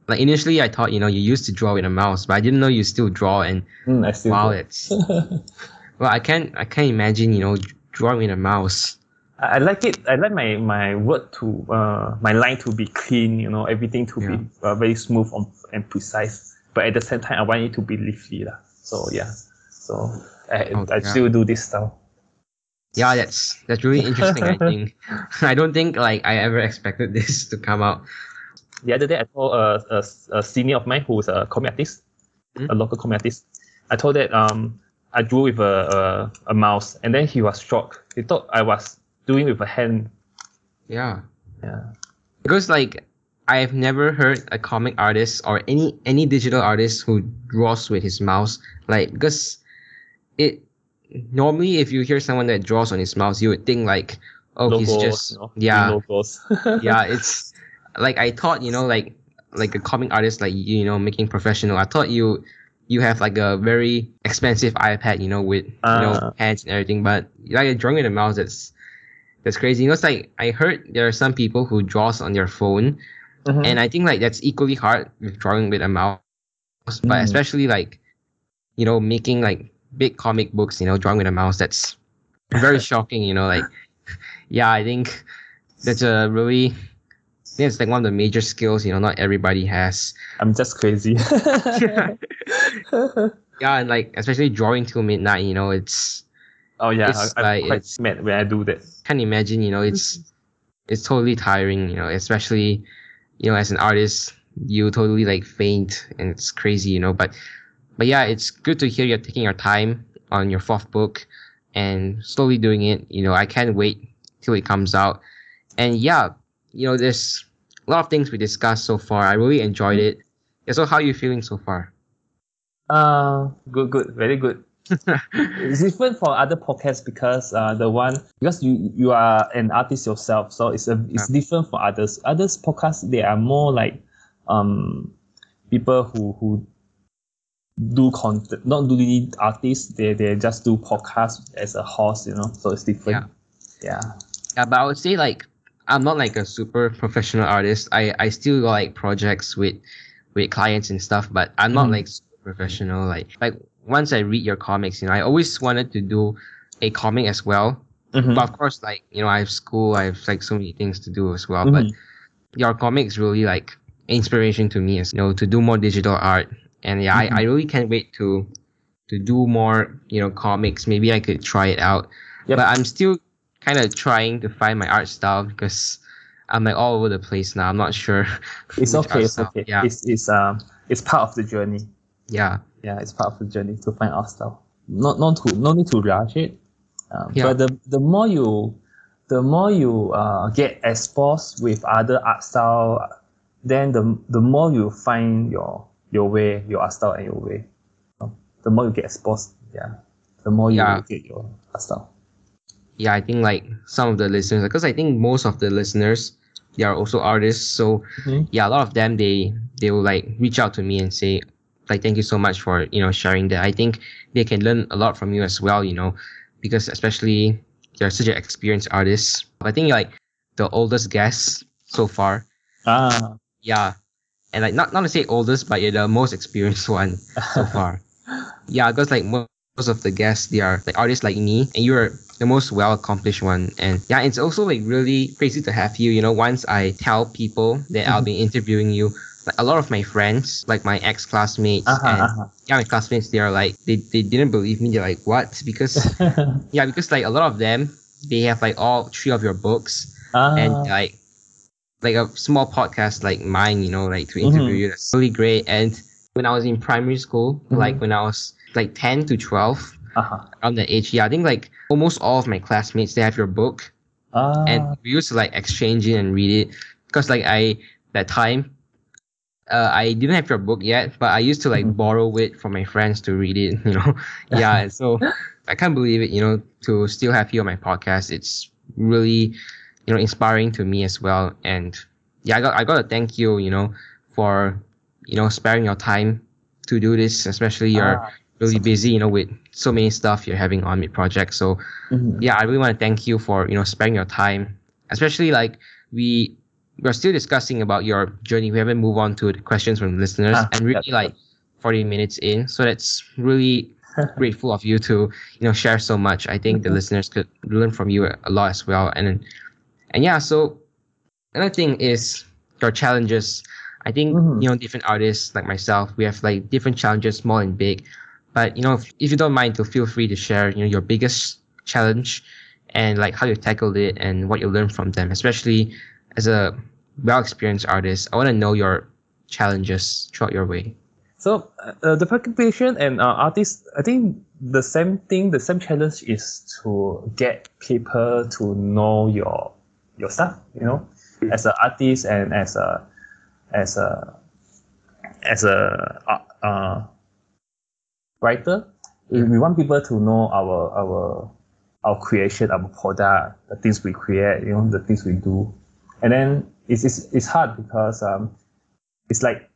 like initially I thought you know you used to draw with a mouse, but I didn't know you still draw. And Mm, still wow, do. it's well, I can't I can't imagine you know drawing with a mouse. I I like it. I like my my word to uh my line to be clean. You know, everything to Yeah. be uh, very smooth on, and precise. But at the same time, I want it to be leafy, lah. So yeah. So I Oh, I yeah. still do this style. Yeah, that's that's really interesting. I think I don't think like I ever expected this to come out. The other day, I told a, a, a senior of mine who's a comic artist, Mm. a local comic artist. I told that um I drew with a, a a mouse, and then he was shocked. He thought I was doing with a hand. Yeah, Yeah. because like I've never heard a comic artist or any any digital artist who draws with his mouse. Like because it normally if you hear someone that draws on his mouse, you would think like oh logos, he's just you know, yeah yeah it's like i thought you know like like a comic artist like you know making professional i thought you you have like a very expensive ipad you know with you know Ah. pads and everything but like drawing with a mouse that's that's crazy you know it's like i heard there are some people who draws on their phone Mhm. and i think like that's equally hard with drawing with a mouse but Mm. especially like you know making like big comic books you know drawing with a mouse that's very shocking you know like yeah i think that's a really I think it's like one of the major skills you know not everybody has I'm just crazy. yeah and like especially drawing till midnight you know it's Oh yeah, It's I, I'm like- quite it's- mad when I do that. Can't imagine, you know, it's it's totally tiring, you know, especially you know as an artist, you totally like faint and it's crazy, you know. But but yeah, it's good to hear you're taking your time on your fourth book and slowly doing it. You know, I can't wait till it comes out. And yeah, you know, there's a lot of things we discussed so far. I really enjoyed it. Yeah, so how are you feeling so far? Uh, good, good, very good. It's different from other podcasts because uh, the one because you you are an artist yourself, so it's a it's different for others. Others podcasts they are more like um people who who do content, not really artists. They they just do podcasts as a host, you know. So it's different. Yeah. Yeah, Yeah, but I would say like I'm not like a super professional artist. I I still got like projects with with clients and stuff, but I'm not Mhm. like professional. Like like once I read your comics, you know, I always wanted to do a comic as well. Mhm. But of course, like you know, I have school. I have like so many things to do as well. Mhm. But your comics really like inspiration to me, is you know, to do more digital art. And yeah, Mhm. I, I really can't wait to to do more you know comics. Maybe I could try it out. Yep. But I'm still kind of trying to find my art style because I'm like all over the place now. I'm not sure. It's okay. It's style. okay. Yeah, It's it's um it's part of the journey. yeah, yeah, it's part of the journey to find our style. Not not to no need to rush it. Um, Yeah. But the the more you the more you uh, get exposed with other art style, then the the more you find your your way, your art style and your way. Um, The more you get exposed, yeah, the more you Yeah. get your art style. yeah. I think like some of the listeners, because I think most of the listeners they are also artists. So Mhm. yeah, a lot of them they they will like reach out to me and say like thank you so much for you know sharing that. I think they can learn a lot from you as well. You know, because especially you're such an experienced artist. I think you're like the oldest guest so far. Ah, Yeah. And like not not to say oldest, but you're the most experienced one so far. yeah, because like most of the guests they are like artists like me, and you're the most well accomplished one. And yeah, it's also like really crazy to have you. You know, once I tell people that I'll be interviewing you, like a lot of my friends, like my ex classmates uh-huh, and uh-huh. yeah, my classmates, they are like they, they didn't believe me. They're like, what? Because yeah, because like a lot of them they have like all three of your books Ah, and like like a small podcast like mine, you know, like to interview Mhm. you. That's really great. And when I was in primary school, like Mhm. when I was like ten to twelve, uh-huh. around that age, yeah, I think like almost all of my classmates they have your book, Ah, and we used to like exchange it and read it. Because like I that time, uh, I didn't have your book yet, but I used to like Mhm. borrow it from my friends to read it. You know, yeah. so I can't believe it. You know, to still have you on my podcast, it's really, you know, inspiring to me as well. And yeah, I got I got to thank you. You know, for you know sparing your time to do this, especially you're ah, really busy. You know, with so many stuff you're having on mid project. So mhm. yeah, I really want to thank you for you know sparing your time, especially like we we're still discussing about your journey. We haven't moved on to the questions from listeners, Ah, and really like forty minutes in, so that's really grateful of you to you know share so much. I think the Mhm. listeners could learn from you a lot as well, and and yeah. So another thing is your challenges. I think Mhm. you know different artists like myself, we have like different challenges, small and big. But you know, if, if you don't mind, to feel free to share you know your biggest challenge and like how you tackled it and what you learned from them, especially as a well experienced artist. I want to know your challenges throughout your way. So uh, the participation and uh, artists, I think the same thing, the same challenge is to get people to know your your stuff. You know, Mm. as an artist and as a as a as a uh, uh, writer, we- we want people to know our our our creation, our product, the things we create. You know, the things we do, and then it's it's, it's hard because um, it's like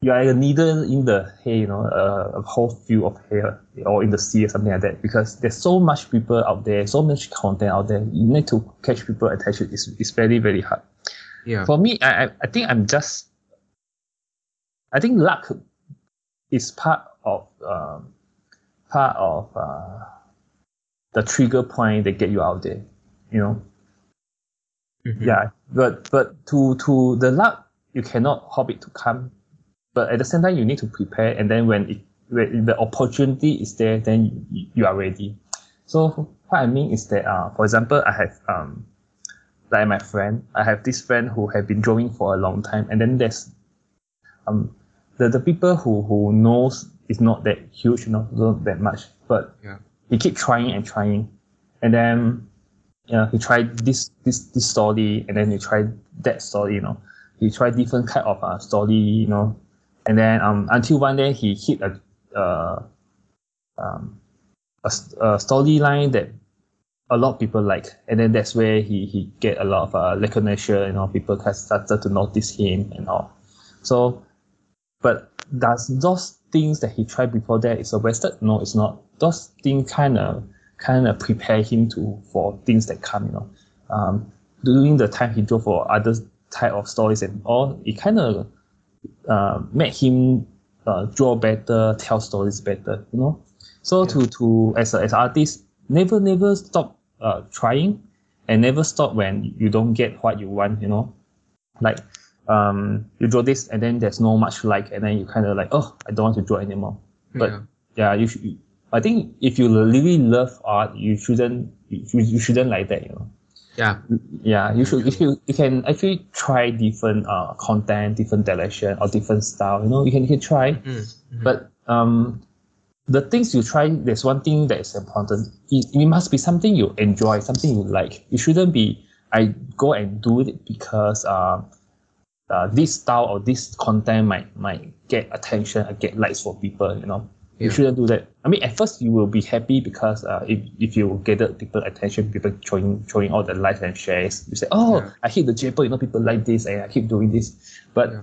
you are a needle in the hay, you know, a, a whole field of hay or in the sea or something like that. Because there's so much people out there, so much content out there. You need to catch people attention. It's, it's very very hard. Yeah. For me, I I- I think I'm just. I think luck is part of um, part of uh, the trigger point that get you out there. You know, Mhm. yeah, but but to to the luck, you cannot hope it to come. But at the same time, you need to prepare, and then when it when the opportunity is there, then you, you are ready. So what I mean is that, uh, for example, I have um, like my friend, I have this friend who have been drawing for a long time, and then there's um, the the people who who knows is not that huge, you know, not that much, but Yeah. he keep trying and trying, and then yeah, he tried this this this story, and then he tried that story, you know, he tried different kind of uh, story, you know, and then um until one day he hit a uh um a, a storyline that a lot of people like, and then that's where he he get a lot of uh, recognition, you know, people kind of started to notice him and all. So, but does those things that he tried before that is a wasted? No, it's not. Those things kind of kind of prepare him to for things that come, you know. Um, during the time he drove for other type of stories and all, it kind of uh, made him uh, draw better, tell stories better, you know. So to to as a, as artist, never never stop uh, trying, and never stop when you don't get what you want, you know. Like um, you draw this and then there's no much like, and then you kind of like, oh, I don't want to draw anymore. But Yeah. yeah, you should. I think if you really love art, you shouldn't you, you shouldn't like that, you know. Yeah. yeah you should if you you can actually try different uh content different direction or different style you know you can, you can try. Mm. but um the things you try there's one thing that is important. It, it must be something you enjoy something you like. It shouldn't be i go and do it because uh, uh this style or this content might might get attention or get likes for people you know you Yeah. shouldn't do that. I mean, at first you will be happy because uh, if, if you gather people attention, people showing showing all the likes and shares, you say, oh, Yeah. I hit the JPO, you know, people like this, and I keep doing this. But Yeah.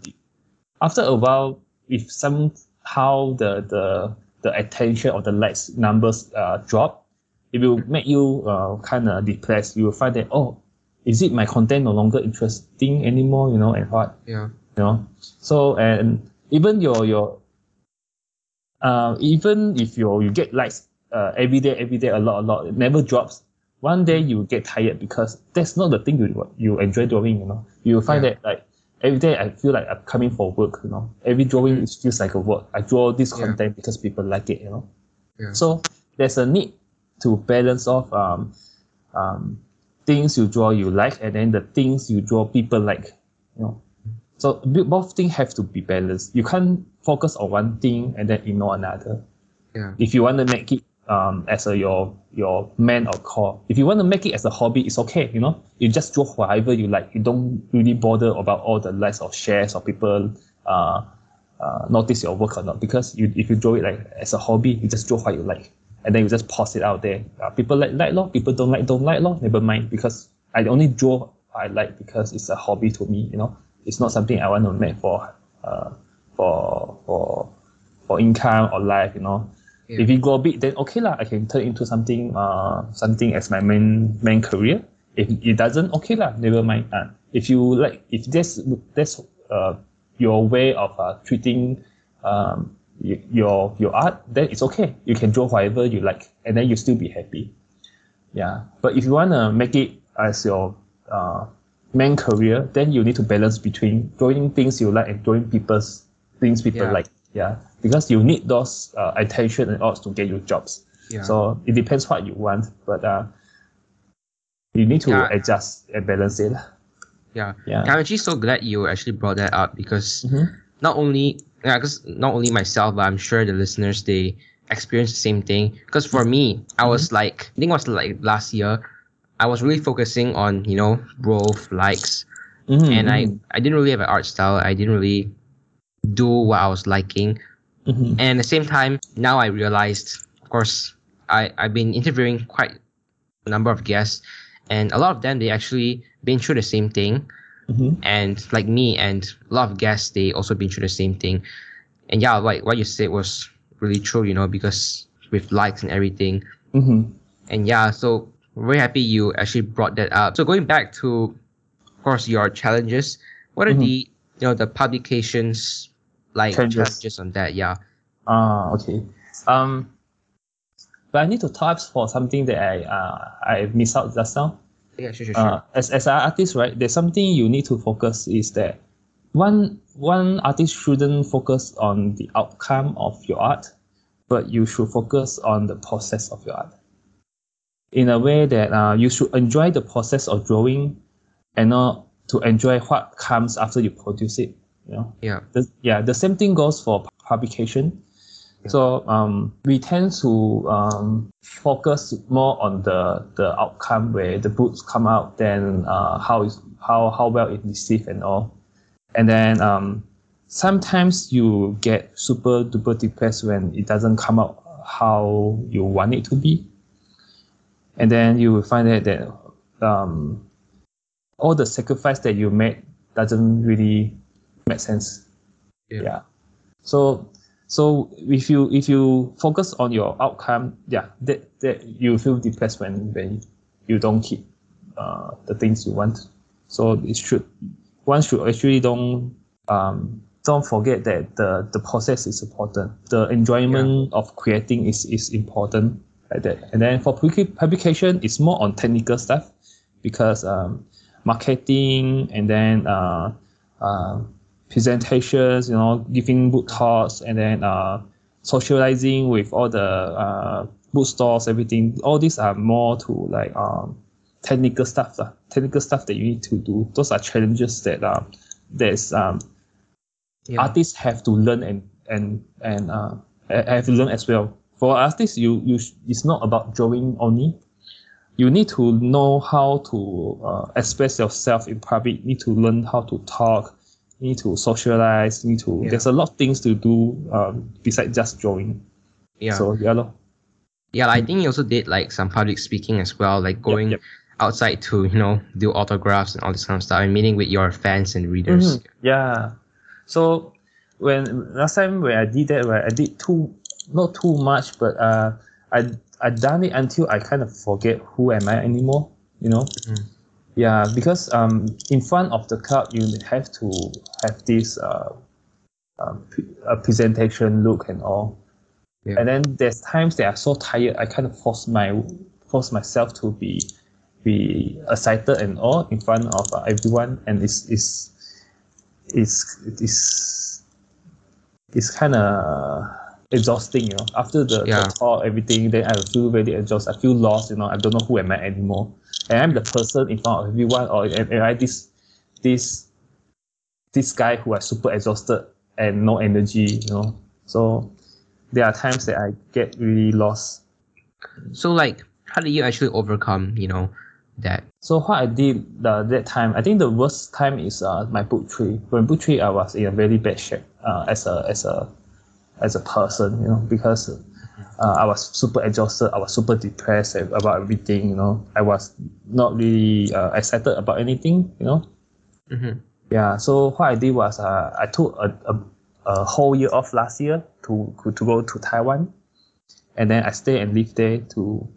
after a while, if somehow the the the attention or the likes numbers uh, drop, it will make you uh, kind of depressed. You will find that oh, is it my content no longer interesting anymore? You know, and what Yeah. you know so and even your your uh even if you you get likes uh every day every day a lot a lot it never drops one day you get tired because that's not the thing you you enjoy doing you know you find Yeah. that like every day i feel like i'm coming for work you know every drawing it feels like a work i draw this Yeah. content because people like it you know Yeah. so there's a need to balance off um um things you draw you like and then the things you draw people like you know so both things have to be balanced. You can't focus on one thing and then ignore another. Yeah. If you want to make it um, as a your your main or core, if you want to make it as a hobby, it's okay. You know, you just draw whatever you like. You don't really bother about all the likes or shares or people uh, uh, notice your work or not. Because you if you draw it like as a hobby, you just draw what you like, and then you just post it out there. Uh, people like like law, people don't like don't like law. Never mind, because I only draw what I like because it's a hobby to me. You know, it's not something I want to make for uh for for for income or life. You know, Yeah. if it go big, then okay lah. I can turn into something uh something as my main main career. If it doesn't, okay lah. Never mind. Uh, if you like, if that's that's uh your way of uh, treating um your your art, then it's okay. You can draw whatever you like, and then you still be happy. Yeah, but if you wanna make it as your uh, main career, then you need to balance between drawing things you like and drawing people's things people Yeah. like. Yeah, because you need those uh, attention and odds to get your jobs. Yeah. So it depends what you want, but uh, you need to Yeah. adjust and balance it. Yeah. Yeah. I'm actually so glad you actually brought that up because Mhm. not only yeah, because not only myself, but I'm sure the listeners they experience the same thing. Because for me, I was like, I think it was like last year, I was really focusing on you know growth, likes, Mhm, and I mhm, I didn't really have an art style. I didn't really do what I was liking. mhm. And at the same time, now I realized, of course, I, I've been interviewing quite a number of guests, and a lot of them, they actually been through the same thing. Mhm. And like me and a lot of guests, they also been through the same thing. And yeah, like what you said was really true, you know, because with likes and everything. Mhm. And yeah, so very happy you actually brought that up. So going back to, of course, your challenges, what are Mhm. the, you know, the publications like Challenges. challenges on that? Yeah. Ah, okay. Um, but I need to touch for something that I uh, I missed out just now. Yeah, sure, sure, sure. uh, as as an artist, right, there's something you need to focus is that one one artist shouldn't focus on the outcome of your art, but you should focus on the process of your art. in a way that uh, you should enjoy the process of drawing and not to enjoy what comes after you produce it. You know. Yeah. The, yeah. The same thing goes for publication. So um, we tend to um, focus more on the, the outcome where the books come out, than uh, how is how how well it received and all, and then um, sometimes you get super duper depressed when it doesn't come out how you want it to be, and then you will find out that um, all the sacrifice that you made doesn't really make sense. Yeah. yeah. So so if you if you focus on your outcome, yeah, that that you feel depressed when when you don't keep uh, the things you want. So it should one should actually don't um, don't forget that the the process is important. The enjoyment of creating is is important like that. And then for publication, it's more on technical stuff because um, marketing and then uh, uh, presentations, you know, giving book talks, and then uh, socializing with all the uh, bookstores, everything. All these are more to like um, technical stuff, uh, technical stuff that you need to do. Those are challenges that uh, there's um, Yeah. artists have to learn and and and uh, have to learn as well. For artists, you you sh- it's not about drawing only. You need to know how to uh, express yourself in public. You need to learn how to talk. You need to socialize. You need to. Yeah. There's a lot of things to do um, besides just drawing. Yeah. So yeah, lor. yeah, I think you also did like some public speaking as well, like going yep. outside to, you know, do autographs and all this kind of stuff and meeting with your fans and readers. Mhm. Yeah. So when last time when I did that, right, I did too not too much, but uh, I I done it until I kind of forget who am I anymore. You know. Mhm. Yeah, because um, in front of the crowd, you have to have this uh, um, presentation look and all. Yeah. And then there's times that I'm so tired, I kind of force my force myself to be be excited and all in front of uh, everyone, and it's it's it's it's it's kind of exhausting, you know. After the, Yeah. the talk, everything, then I feel very exhausted. I feel lost, you know. I don't know who I am I anymore. And I'm the person in front of everyone, or am, am I this this this guy who are super exhausted and no energy, you know. So there are times that I get really lost. So like how did you actually overcome, you know, that? So what I did uh, that time, I think the worst time is uh, my book tree. When book tree, I was in a very bad shape uh, as a as a as a person, you know, because uh, I was super exhausted. I was super depressed about everything, you know. I was not really uh, excited about anything, you know. Mm-hmm. Yeah. So what I did was uh, I took a, a, a whole year off last year to to go to Taiwan, and then I stay and live there to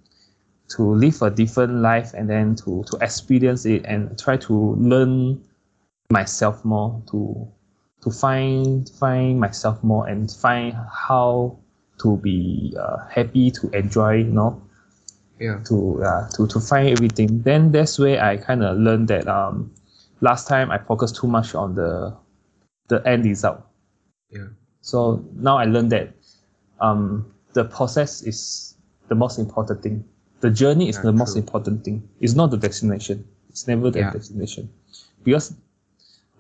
to live a different life and then to to experience it and try to learn myself more to to find find myself more and find how to be uh, happy to enjoy you know Yeah. to uh, to to find everything. Then that's where I kind of learned that um, last time I focused too much on the the end result. Yeah. So now I learned that um, the process is the most important thing. The journey is Yeah, the most important thing. It's not the destination. It's never the Yeah. destination, because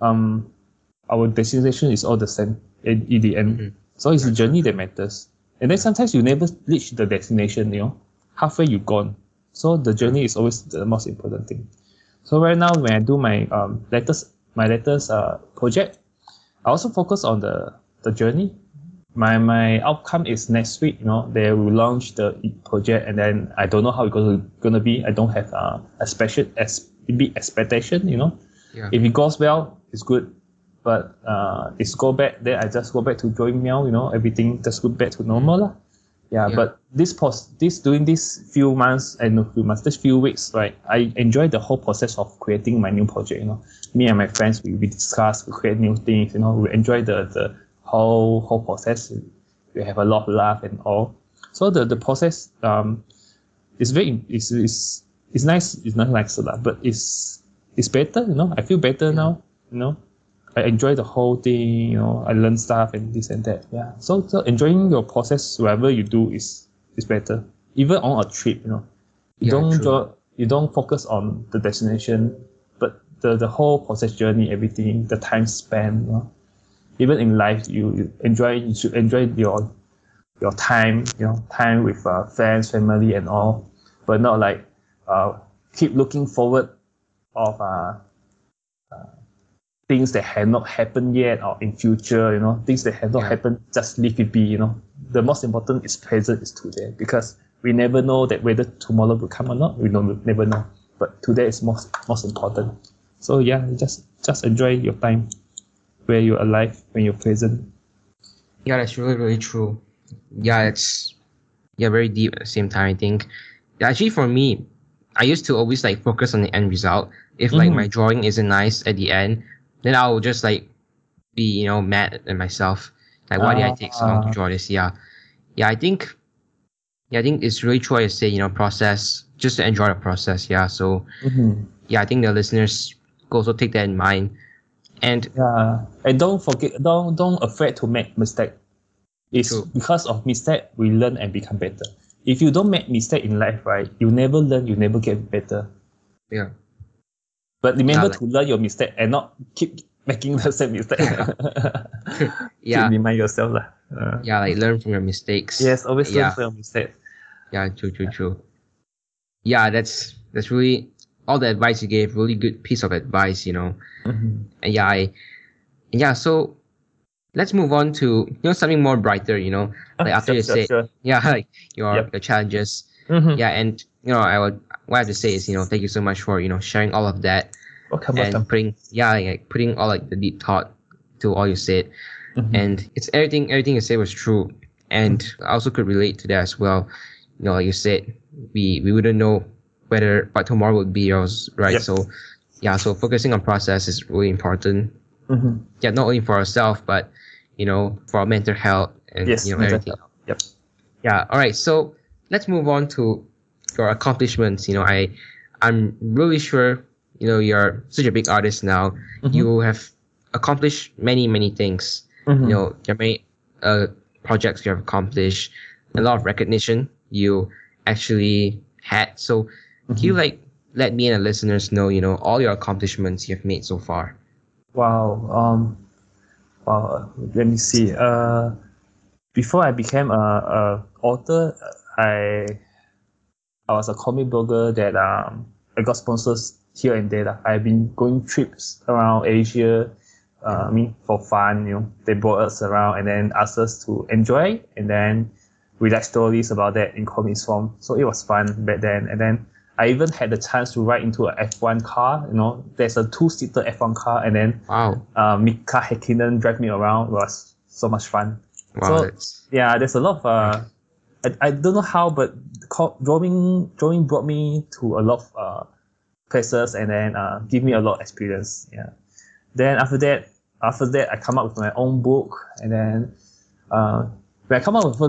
um, our destination is all the same in, in the end. Mhm. So it's the journey that matters. And then sometimes you never reach the destination. You know, halfway you gone. So the journey is always the most important thing. So right now when I do my um latest my latest uh project, I also focus on the the journey. My my outcome is next week. You know, they will launch the project, and then I don't know how it's gonna gonna be. I don't have uh, a special as big expectation. You know, Yeah. if it goes well, it's good. But uh, it's go back, then I just go back to drawing mail. You know, everything just go back to normal lah. Yeah, Yeah. but this post, this during these few months and few months, this few weeks, right? I enjoy the whole process of creating my new project. You know, me and my friends we, we discuss, we create new things. You know, we enjoy the the whole whole process. We have a lot of laugh and all. So the the process um is very is is it's nice. It's not nice lah, but it's it's better. You know, I feel better now. You know. I enjoy the whole thing, you know, I learn stuff and this and that. Yeah. So so enjoying your process wherever you do is is better. Even on a trip, you know. You Yeah, don't draw, you don't focus on the destination, but the, the whole process journey, everything, the time spent. You know? Even in life, you, you enjoy you should enjoy your your time, you know, time with uh, friends, family, and all, but not like uh, keep looking forward of uh, things that have not happened yet or in future, you know, things that have not Yeah. happened, just leave it be, you know. The most important is present is today because we never know that whether tomorrow will come or not. We don't never know. But today is most most important. So yeah, just just enjoy your time where you're alive, when you're present. Yeah, that's really really true. Yeah, it's yeah very deep at the same time. I think actually for me, I used to always like focus on the end result. If like Mhm. my drawing isn't nice at the end, then I will just like be you know mad at myself. Like why did I take so long to Ah. draw this? Yeah, yeah. I think yeah, I think it's really true. I say you know process just to enjoy the process. Yeah. So Mm-hmm. yeah, I think the listeners also take that in mind. And Yeah, and don't forget, don't don't afraid to make mistake. It's True. because of mistake we learn and become better. If you don't make mistake in life, right, you never learn, you never get better. yeah, But remember like- to learn your mistake and not keep making the same mistake. yeah, remind yourself lah. Uh, yeah. Like learn from your mistakes. yes, always learn Yeah. from your mistakes. Yeah, true, true, true. Yeah, that's that's really all the advice you gave. Really good piece of advice, you know. Mhm. And yeah, I, yeah. So let's move on to you know something more brighter. You know, like Ah, after sure, you sure, said sure. yeah, like your Yep. your challenges. Mhm. Yeah, and you know, I would what I have to say is you know thank you so much for you know sharing all of that Welcome, and welcome. putting yeah like putting all like the deep thought to all you said Mhm. and it's everything everything you said was true and i also could relate to that as well you know like you said we we wouldn't know whether what tomorrow would be yours, right Yep. so yeah so focusing on process is really important Mhm. yeah not only for ourselves but you know for our mental health and Yes, you know everything health. Yep. yeah all right so let's move on to your accomplishments you know i i'm really sure you know you're such a big artist now Mhm. you have accomplished many many things Mhm. you know there are many uh, projects you have accomplished a lot of recognition you actually had so can you Mm-hmm. like let me and the listeners know you know all your accomplishments you've made so far Wow. Um. Wow. Let me see. Uh, before I became a, a author, I I was a comic blogger that um I got sponsors here and there. I've been going trips around Asia. Uh, I mean for fun, you know, they brought us around and then asked us to enjoy, and then we write stories about that in comics form. So it was fun back then. And then I even had the chance to ride into an F1 car. You know, there's a two-seater F1 car, and then wow uh, Mika Häkkinen drive me around. It was so much fun. wow So- Yeah, there's a lot of uh, I, I don't know how, but drawing drawing brought me to a lot of uh, places and then uh, give me a lot of experience. Yeah. Then after that, after that, I come up with my own book, and then uh, when I come up with a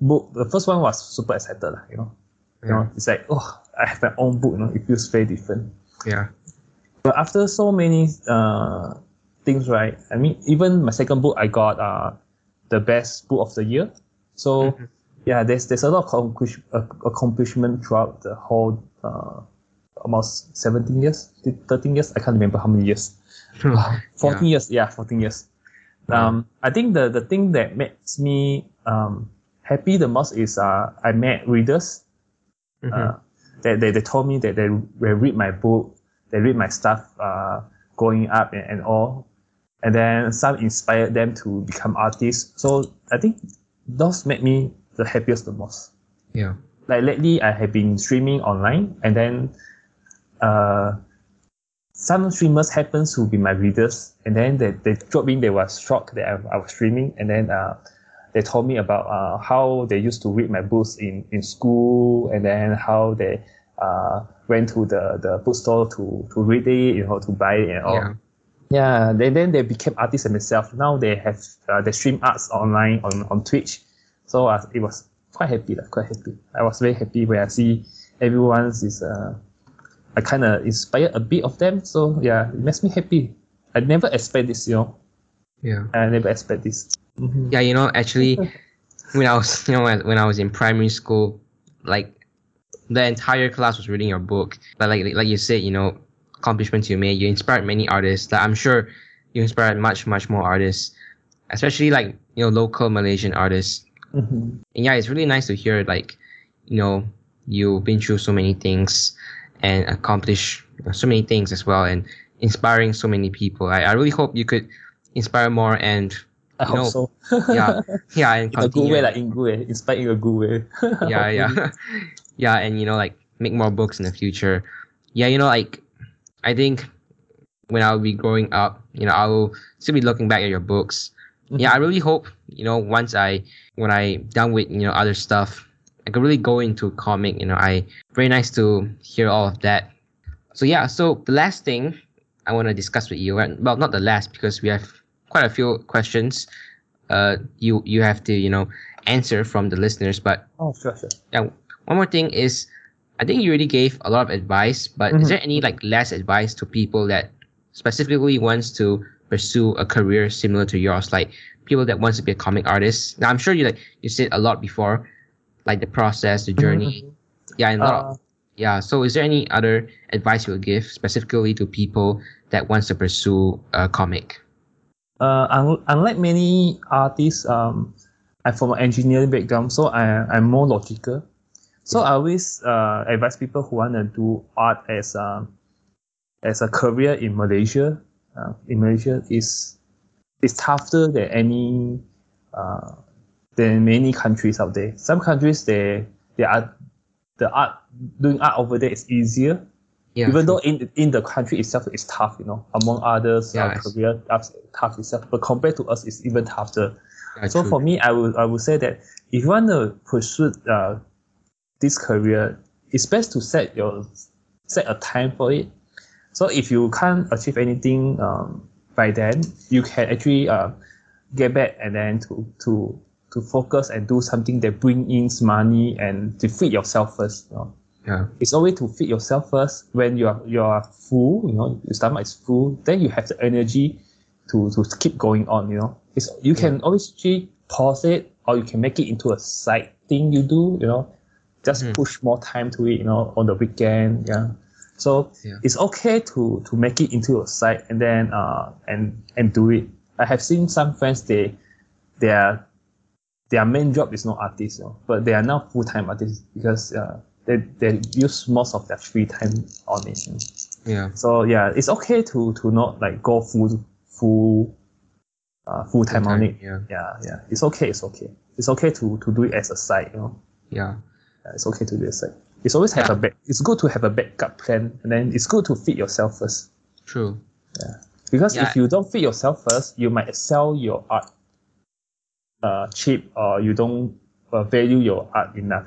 book, the first one was super excited, you know. You yeah, know, it's like oh, I have my own book. You know, it feels very different. yeah. But after so many uh, things, right? I mean, even my second book, I got uh, the best book of the year. So Mhm. Yeah, there's there's a lot of accomplish, uh, accomplishment throughout the whole uh, almost 17 years, 13 years. I can't remember how many years. 14 years, yeah, 14 years. Um, I think the the thing that makes me um happy the most is uh I met readers Mhm. uh, they, they, they told me that they, they read my book, they read my stuff uh, growing up and, and all. And then some inspired them to become artists. So I think those made me the happiest the most. yeah Like lately, I have been streaming online, and then uh, some streamers happens to be my readers, and then they, they dropped in, they were shocked that I, I was streaming, and then uh, they told me about uh, how they used to read my books in, in school, and then how they uh, went to the, the bookstore to, to read it, you know, to buy it and all. yeah Yeah, then, then they became artists themselves. Now they have uh, they stream arts online on, on Twitch. So uh, it was quite happy, like, quite happy. I was very happy when I see everyone's is uh, I kind of inspired a bit of them. So yeah, it makes me happy. I never expect this, you know. yeah I never expect this. Mhm. yeah you know actually when i was you know when when i was in primary school like the entire class was reading your book. But like like you said, you know, accomplishments you made, you inspired many artists. That I'm sure you inspired much much more artists, especially like you know local Malaysian artists. Mm-hmm. And yeah, it's really nice to hear like, you know, you've been through so many things and accomplish so many things as well, and inspiring so many people. I, I really hope you could inspire more and I hope know, so. yeah yeah and in a good way, like in good way, inspire in a good way. yeah yeah yeah and you know like make more books in the future yeah you know like i think when i'll be growing up you know i will still be looking back at your books yeah i really hope you know once i when i done with you know other stuff i could really go into comic you know i very nice to hear all of that so yeah so the last thing i want to discuss with you and well not the last because we have quite a few questions uh you you have to you know answer from the listeners but Oh, sure, sure. yeah one more thing is i think you already gave a lot of advice but Mhm. is there any like last advice to people that specifically wants to pursue a career similar to yours like people that wants to be a comic artist. Now i'm sure you like you said a lot before like the process the journey. Yeah and a lot of- Uh, yeah so is there any other advice you would give specifically to people that wants to pursue a comic? Uh, un- unlike many artists, um, I'm from an engineering background, so I, I'm more logical. So I always uh, advise people who want to do art as a, as a career in Malaysia. Uh, in Malaysia is is tougher than any uh, than many countries out there. Some countries they they are the art doing art over there is easier yeah even true. though in in the country itself it's tough, you know, among others, Yeah, our it's- career tough, tough itself. But compared to us, it's even tougher. Yeah, so true. for me, I would I would say that if you want to pursue uh, this career, it's best to set your set a time for it. So if you can't achieve anything um, by then, you can actually uh, get back and then to to to focus and do something that bring in money and to feed yourself first. You know? yeah it's always to feed yourself first. When you are you are full, you know, your stomach is full, then you have the energy to to keep going on. You know, it's you can always pause it, or you can make it into a side thing you do. You know, just Mhm. push more time to it. You know, on the weekend. Yeah. So Yeah. it's okay to to make it into a side and then uh and and do it. I have seen some friends they they are their main job is not artists, you know, but they are now full time artists because uh, they, they use most of their free time on it. you know. yeah So yeah, it's okay to to not like go full full uh, full time on it. yeah Yeah, yeah, it's okay. It's okay. It's okay to to do it as a side. You know, yeah yeah, it's okay to do it as a side. It's always have a back. It's good to have a backup plan, and then it's good to feed yourself first. true Yeah. Because Yeah. if you don't feed yourself first, you might sell your art uh, cheap or you don't uh, value your art enough.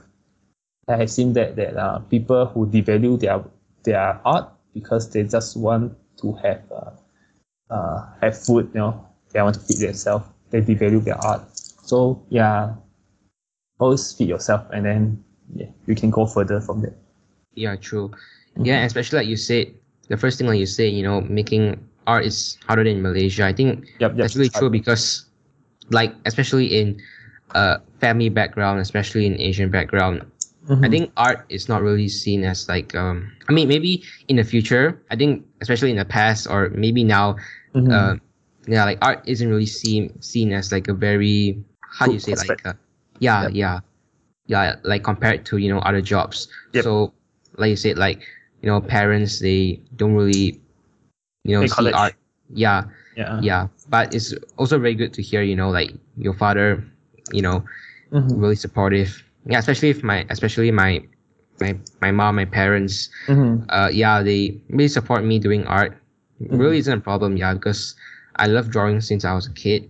I have seen that that uh, people who devalue their their art because they just want to have uh, uh, have food, you know, they want to feed themselves. They devalue their art. So yeah, always feed yourself, and then yeah, you can go further from there. Yeah, true. Yeah, especially like you said, the first thing like you said, you know, making art is harder than in Malaysia. I think Yep, yep. that's really true because, like, especially in uh family background, especially in Asian background, Mhm. I think art is not really seen as like um. I mean, maybe in the future, I think especially in the past or maybe now, Mhm. uh, yeah, like art isn't really seen seen as like a very how do you say like prospect. uh, yeah Yep. yeah yeah like compared to you know other jobs. Yep. So like you said, like you know parents they don't really you know They see college. art. Yeah, yeah. yeah, but it's also very good to hear you know like your father, you know, Mhm. really supportive. Yeah, especially if my especially my my my mom, my parents, Mhm. uh, yeah, they really support me doing art. Mm-hmm. Really isn't a problem, yeah, because I love drawing since I was a kid,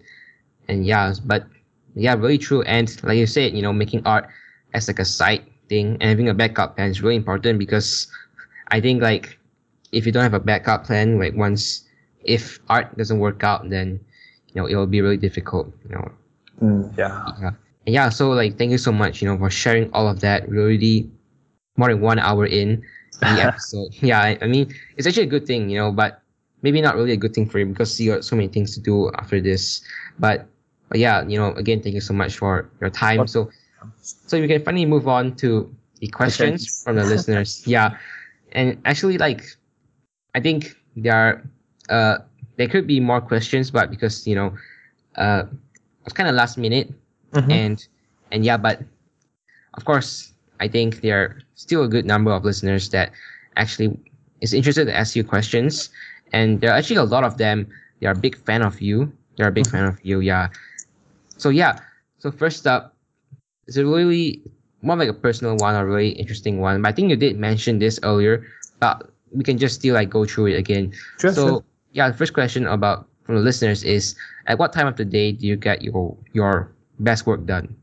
and yeah, but yeah, really true. And like you said, you know, making art as like a side thing and having a backup plan is really important because I think like if you don't have a backup plan, like once if art doesn't work out, then you know it will be really difficult. You know, Mm, yeah. yeah. And yeah, so like thank you so much, you know, for sharing all of that. We're already more than one hour in the episode. yeah, I, I mean it's actually a good thing, you know, but maybe not really a good thing for you because you got so many things to do after this. But but yeah, you know, again, thank you so much for your time. So so we can finally move on to the questions from the listeners. Yeah, and actually, like, I think there are uh there could be more questions, but because you know, uh, it's kind of last minute, Mhm. and and yeah, but of course, I think there are still a good number of listeners that actually is interested to ask you questions, and there are actually a lot of them. They are a big fan of you. They're a big fan of you. Yeah. So yeah. So first up, it's a really more like a personal one or really interesting one. But I think you did mention this earlier, but we can just still like go through it again. Sure, so sure. yeah, the first question about from the listeners is at what time of the day do you get your your best work done?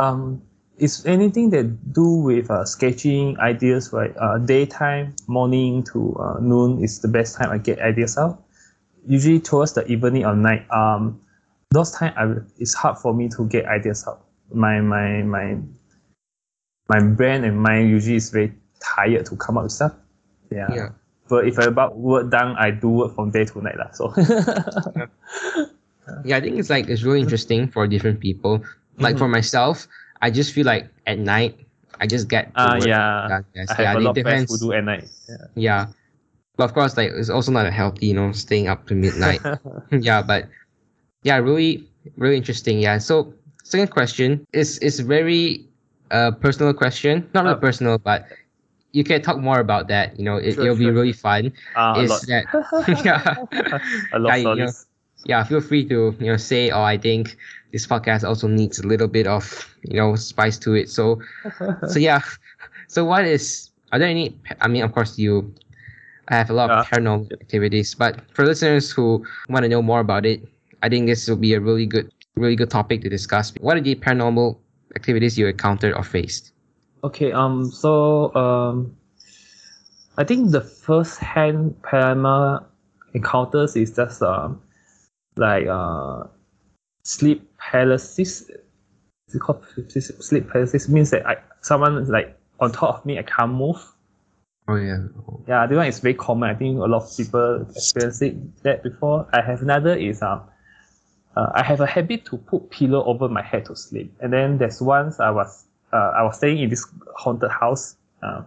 Um, is anything that do with uh, sketching ideas, right? Uh, daytime, morning to uh, noon is the best time I get ideas out. Usually towards the evening or night, um, those time I, it's hard for me to get ideas out. My my my my brain and mind usually is very tired to come up with stuff. Yeah. Yeah. But if I about work done, I do work from day to night. So. Yeah, I think it's like it's really interesting for different people. Like for mm-hmm. myself, I just feel like at night I just get ah, work yeah. done. Yes. I yeah, have a it lot of friends depends. who do at night. Yeah. Yeah. But of course, like it's also not healthy, you know, staying up to midnight. yeah, but yeah, really, really interesting. Yeah. So second question is is very uh personal question. Not really Oh. personal, but you can talk more about that. You know, it, Sure, it'll be really fun. A is that yeah, a lot Yeah, you know, yeah, feel free to you know say, oh, I think this podcast also needs a little bit of you know spice to it. So so yeah, so what is are there any? I mean, of course, you I have a lot of Uh, paranormal activities, but for listeners who want to know more about it, I think this will be a really good, really good topic to discuss. What are the paranormal activities you encountered or faced? Okay, um, so um, I think the first hand paranormal encounters is just um, like uh, sleep paralysis. Is it called sleep paralysis? Means that I someone like on top of me, I can't move. Oh yeah, Yeah, that one is very common. I think a lot of people experience it that before. I have another is um, uh, I have a habit to put pillow over my head to sleep. And then there's once I was uh, I was staying in this haunted house. Uh,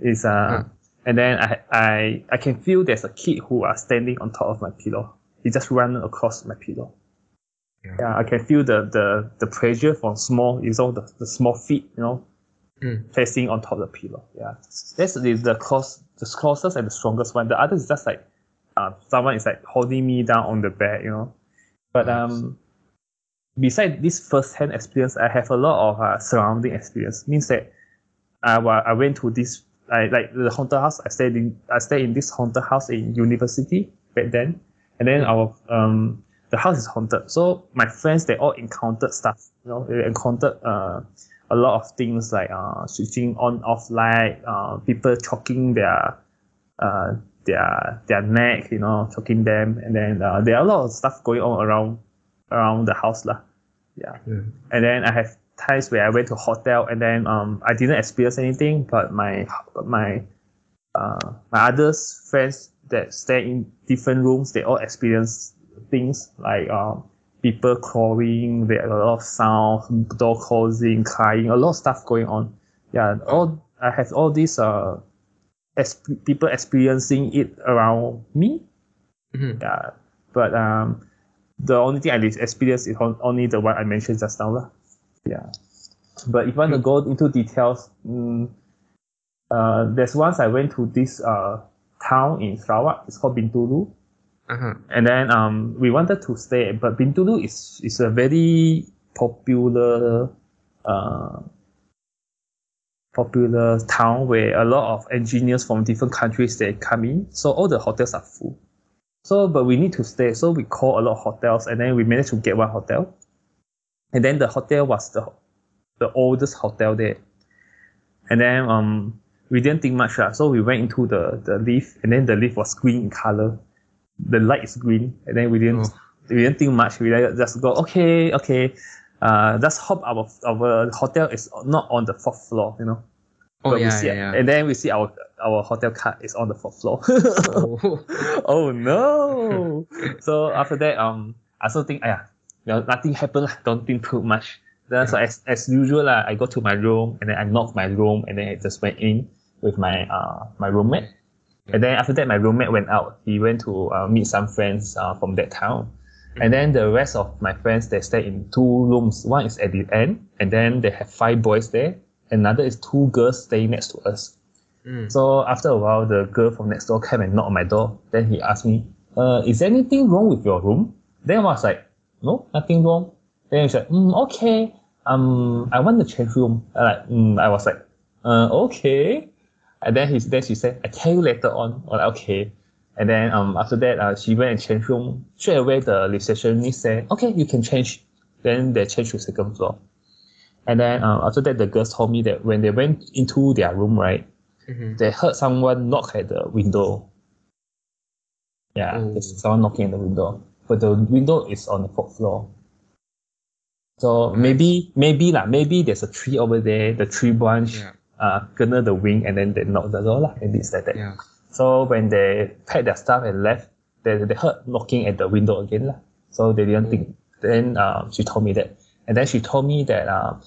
is uh, Hmm. and then I I I can feel there's a kid who are standing on top of my pillow. He just run across my pillow. Yeah. Yeah, I can feel the the the pressure from small, you know, the, the small feet, you know, Mm. facing on top of the pillow. Yeah, that's the the close, the closest and the strongest one. The other is just like, uh, someone is like holding me down on the bed, you know. But um, beside this first-hand experience, I have a lot of uh, surrounding experience. Means that I I went to this I like the haunted house. I stayed in I stayed in this haunted house in university back then, and then our um the house is haunted. So my friends they all encountered stuff. You know, they encountered uh a lot of things like uh switching on off light, uh people choking their uh their their neck, you know, choking them, and then uh, there are a lot of stuff going on around around the house lah. Yeah. Mm. And then I have times where I went to hotel and then um I didn't experience anything, but my my uh my others friends that stay in different rooms they all experience things like um people crawling, there are a lot of sound, door closing, crying, a lot of stuff going on. Yeah, all I have all these uh exp- people experiencing it around me. Mhm. Yeah, but um, the only thing I experienced is only the one I mentioned just now, lah. Yeah, but if you want to go into details, mm, uh, there's once I went to this uh town in Sarawak. It's called Bintulu. Uh-huh. And then um, we wanted to stay, but Bintulu is is a very popular uh, popular town where a lot of engineers from different countries they come in. So all the hotels are full. So but we need to stay. So we call a lot of hotels, and then we managed to get one hotel. And then the hotel was the the oldest hotel there. And then um we didn't think much lah. So we went into the the lift, and then the leaf was green in color the light is green, and then we didn't Oh. we didn't think much. We just go okay, okay. Uh, just hope our our hotel is not on the fourth floor, you know. Oh But we yeah, see, yeah, yeah. And then we see our our hotel card is on the fourth floor. Oh. oh no! so after that, um, I also think, yeah, you know, nothing happened. Don't think too much. Then so as, as usual lah, I go to my room and then I knock my room and then I just went in with my uh my roommate. And then after that, my roommate went out. He went to uh, meet some friends uh, from that town. And then the rest of my friends, they stay in two rooms. One is at the end, and then they have five boys there. Another is two girls staying next to us. Mm. So after a while, the girl from next door came and knocked on my door. Then he asked me, uh, is there anything wrong with your room? Then I was like, no, nothing wrong. Then he said, mm, okay, um, I want to change room. I like, mm, I was like, uh, okay. And then he, then she said, I tell you later on. I was like, okay. And then um, after that, uh, she went and changed room. Straight away, the receptionist said, okay, you can change. Then they changed to second floor. And then uh, after that, the girls told me that when they went into their room, right, Mhm. they heard someone knock at the window. Yeah, Oh. there's someone knocking at the window, but the window is on the fourth floor. So maybe, maybe lah, maybe there's a tree over there. The tree branch Yeah. uh kena the wing and then they knock the door lah. Maybe it's like that. Yeah. So when they packed their stuff and left, they, they heard knocking at the window again. lah. So they didn't think. Then um, she told me that. And then she told me that um,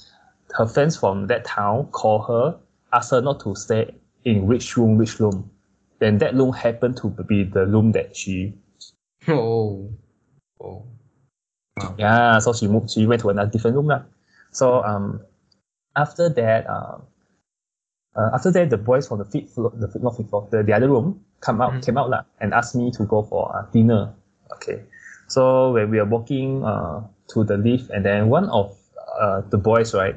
her friends from that town called her, asked her not to stay in which room, which room. Then that room happened to be the room that she, Oh. Oh. Wow. yeah, so she moved, she went to another different room. lah. So um, after that, um, uh, after that, the boys from the fifth floor, the fifth, not fifth floor, the, the other room come out, Mhm. came out lah, and asked me to go for uh, dinner. Okay, so when we are walking uh, to the lift, and then one of uh, the boys, right,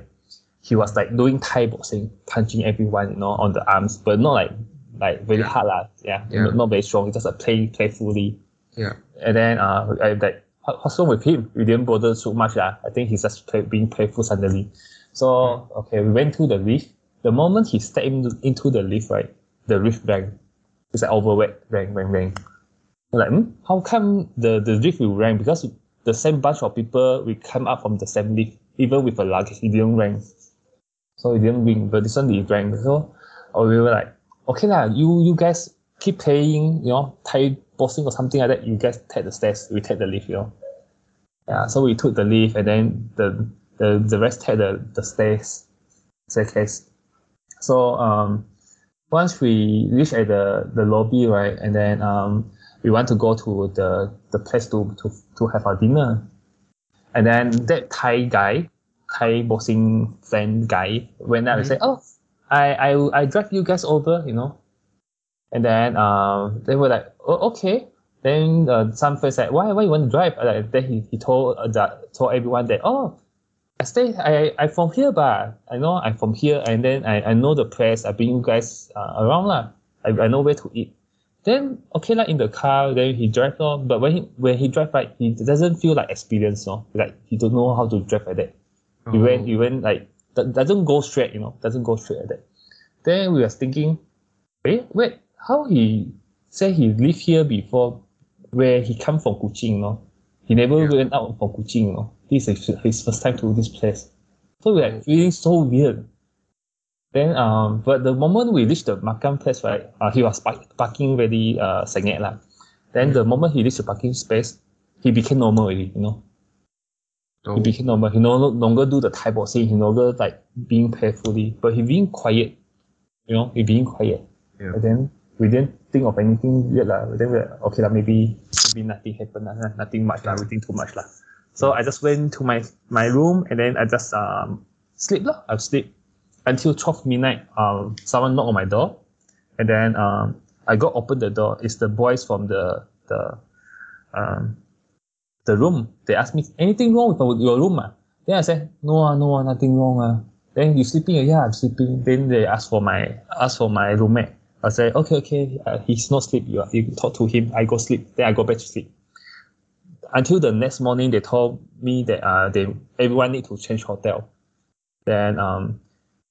he was like doing Thai boxing, punching everyone, you know, on the arms, but not like like very Yeah. hard lah. Yeah, Yeah. Not, not very strong. Just uh, play playfully. Yeah. And then uh, I like, what's wrong with him? We didn't bother so much. lah. I think he's just play, being playful suddenly. So, okay, we went to the lift. The moment he stepped in, into the lift, right, the lift rang. It's like overweight, rang, rang, rang. I'm like, hmm? how come the, the lift will rang? Because the same bunch of people, we come up from the same lift, even with a luggage, it didn't ring. So it didn't ring, but this one it rang. So or we were like, okay lah, you you guys keep playing, you know, Thai boxing or something like that. You guys take the stairs, we take the lift, you know. Yeah, so we took the lift and then the the, the rest take the, the stairs, staircase. So um, once we reach at the, the lobby, right, and then um, we want to go to the, the place to, to, to have our dinner. And then that Thai guy, Thai boxing fan guy, went out and Mhm. said, "Oh, I I I drive you guys over, you know." And then um, they were like, "Oh, okay." Then uh, some friends said, "Why why you want to drive?" Uh, then he, he told uh, that told everyone that, "Oh, I stay I I from here, but I know I'm from here, and then I, I know the place. I bring you guys uh, around lah. I, I know where to eat." Then okay like in the car, then he drive on. But when he when he drive right, he doesn't feel like experience, no. Like he don't know how to drive like that. He Oh. went he went like do- doesn't go straight, you know, doesn't go straight like that. Then we were thinking, wait, wait, how he say he live here before, where he come from Kuching, you know. He never Yeah. went out from Kuching, you know. This is his first time to this place. So we're Oh. like feeling so weird. Then um, but the moment we reached the makan place, right, uh, he was park, parking very uh sengit lah. Then the moment he reached the parking space, he became normal already, you know. Oh. He became normal. He no longer do the Thai boxing. He no longer like being playfully, but he being quiet. You know, he being quiet. Yeah. And then we didn't think of anything weird lah. Then we're like, okay lah, maybe maybe nothing happened lah. Nothing much lah. We think too much lah. So I just went to my my room and then I just um sleep lah. I sleep until twelve midnight. Um, someone knocked on my door, and then um I got open the door. It's the boys from the the um the room. They asked me anything wrong with your room ah? Then I said no ah, no ah, nothing wrong ah. Then you sleeping? ah? Yeah, I'm sleeping. Then they asked for my asked for my roommate. I said okay, okay. Uh, he's not sleep. You, you talk to him. I go sleep. Then I go back to sleep. Until the next morning, they told me that uh they everyone need to change hotel. Then um,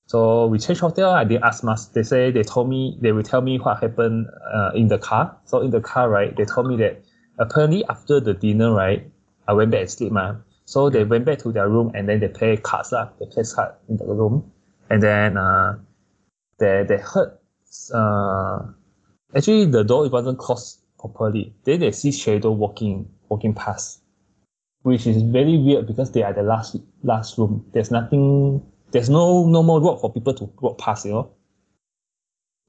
so we change hotel. I didn't ask much. They say they told me they will tell me what happened uh, in the car. So in the car, right, they told me that apparently after the dinner, right, I went back and sleep, man. So they went back to their room and then they play cards, lah. They play cards in the room, and then uh, they they heard uh, actually the door it wasn't closed properly. Then they see shadow walking walking past. which is very weird because they are the last last room. There's nothing. There's no no more road for people to walk past. You know.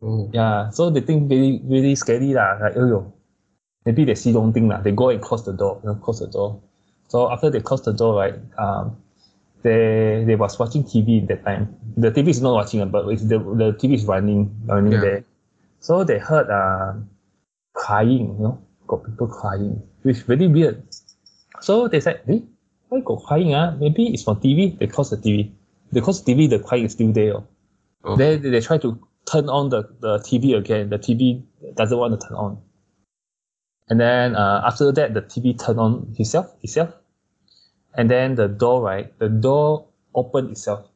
Oh. Yeah. So they think very very scary lah. Like oh yo, maybe they see wrong thing lah. They go and close the door. You know, close the door. So after they close the door, right? Um, they they was watching TV at that time. The TV is not watching, but it's the the TV is running running Yeah. there. So they heard uh, crying, you know, got people crying, which very weird. So they said, eh, why got crying? Ah? Maybe it's from TV. They close the TV. They close the TV, the crying is still there. oh. Oh. Then they try to turn on the, the TV again. The TV doesn't want to turn on. And then uh, after that, the TV turned on itself, itself. And then the door, right? The door opened itself.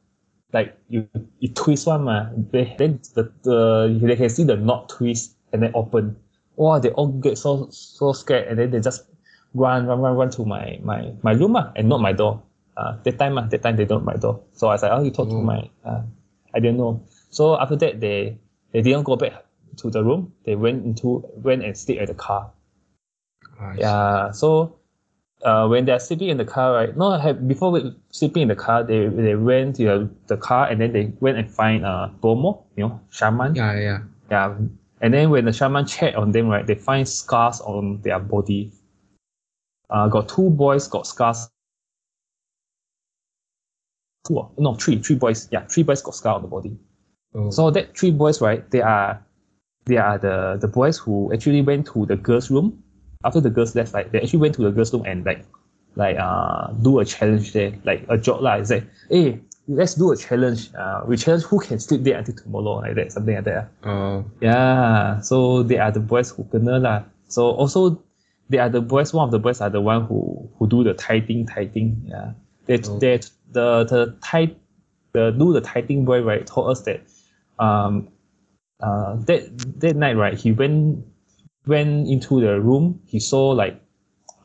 Like you, you twist one, ma. They, then the, the they can see the knot twist and then open. Wow, they all get so so scared, and then they just run, run, run, run to my my my room, ah, and not my door. Uh, that time, ah, that time they don't my door. So I was like, oh, you talk to Oh. my. Uh, I didn't know. So after that, they they didn't go back to the room. They went into went and stayed at the car. See. Yeah. So uh, when they're sleeping in the car, right? No, have, before we, sleeping in the car, they they went to the, the car and then they went and find uh bomoh, you know, shaman. Yeah, yeah. Yeah. And then when the shaman checked on them, right, they find scars on their body. Uh, got two boys got scars. Two, no, three, three boys. Yeah, three boys got scar on the body. Oh. So that three boys, right? They are, they are the the boys who actually went to the girls' room after the girls left. Like they actually went to the girls' room and like, like uh, do a challenge there, like a job like, hey, let's do a challenge. Uh, we challenge who can sleep there until tomorrow, like that, something like that. oh. Yeah. So they are the boys who kena lah. So also, they are the boys. One of the boys are the one who who do the tithing, tithing. Yeah. They Oh. they the the tithe the do the tithing boy right told us that um uh that that night right he went went into the room he saw like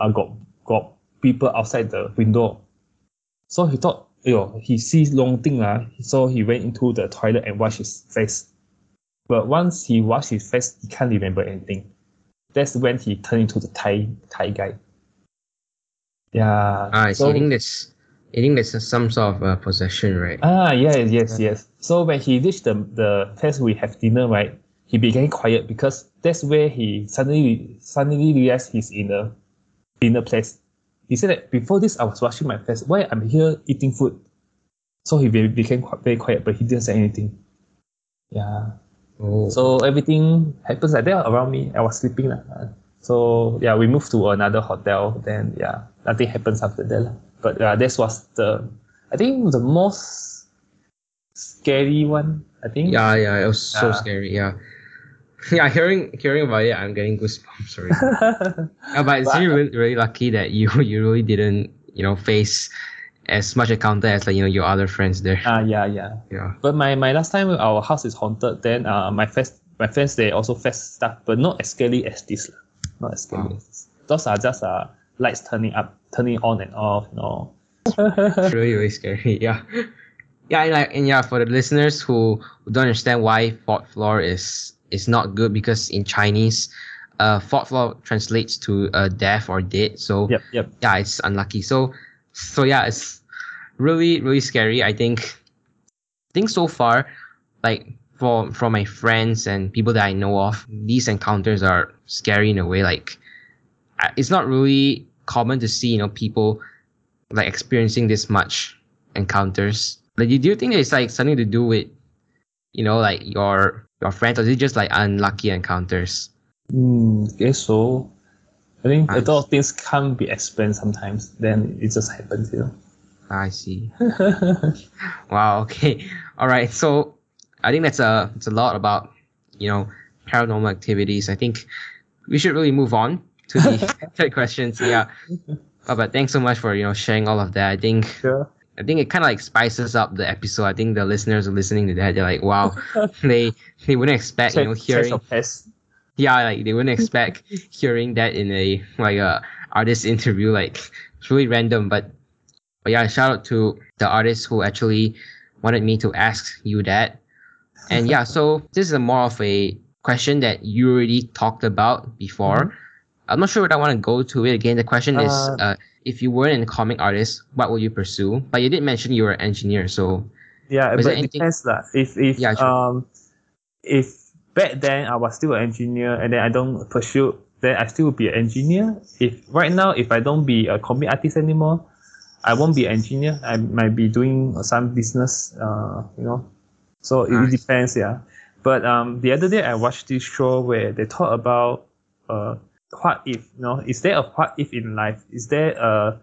uh, got got people outside the window so he thought yo he sees long thing lah so he went into the toilet and washed his face but once he washed his face he can't remember anything that's when he turned into the Thai Thai guy yeah Ah, I so- I think that's I think that's some sort of uh, possession, right? Ah, yes, yes, yes. So when he reached the the place we have dinner, right, he became quiet because that's where he suddenly suddenly realized he's in a dinner place. He said that before this I was washing my face. Why I'm here eating food? So he became qui- very quiet, but he didn't say anything. Yeah. Oh. So everything happens like that around me. I was sleeping. lah. So yeah, we moved to another hotel. Then yeah, nothing happens after that. But uh, this was the, I think the most scary one. I think. yeah, yeah. It was so Yeah. scary. Yeah. Yeah, hearing hearing about it, I'm getting goosebumps Sorry, Yeah, but it's really, really, lucky that you you really didn't you know face as much encounter as like you know your other friends there. Ah, yeah, yeah. Yeah. But my, my last time our house is haunted. Then uh, my friends my friends they also face stuff, but not as scary as this. Not as scary Wow. as this. Those are just uh lights turning up, turning on and off. You know. Really really scary. Yeah. Yeah, and like and yeah, for the listeners who, who don't understand why fourth floor is is not good because in Chinese, uh, fourth floor translates to uh, death or dead. So Yep, yep. yeah, it's unlucky. So so yeah, it's really really scary. I think I think so far, like for for my friends and people that I know of, these encounters are scary in a way. Like it's not really common to see you know people like experiencing this much encounters. Like, do you think it's like something to do with you know like your your friends, or is it just like unlucky encounters? Hmm, guess so. I think a lot of things can't be explained sometimes. Then it just happens, you know. I see. Wow. Okay. All right. So I think that's a it's a lot about you know paranormal activities. I think we should really move on to the third questions. Yeah. Uh, but thanks so much for you know sharing all of that. I think Sure. I think it kind of like spices up the episode. I think the listeners are listening to that. They're like, wow, they they wouldn't expect you know hearing yeah like they wouldn't expect hearing that in a like a artist interview like it's really random. But, but yeah shout out to the artist who actually wanted me to ask you that. And yeah so this is a more of a question that you already talked about before. I'm not sure what i want to go to it. Again the question is Uh, uh, if you weren't a comic artist, what would you pursue? But you did mention you were an engineer, so Yeah, but it depends that If if Yeah, sure. um if back then I was still an engineer and then I don't pursue, then I still be an engineer. If right now if I don't be a comic artist anymore, I won't be an engineer. I might be doing some business. Uh, you know, so it, it depends. Yeah. But um, the other day I watched this show where they talk about uh, what if. You know, is there a what if in life? Is there a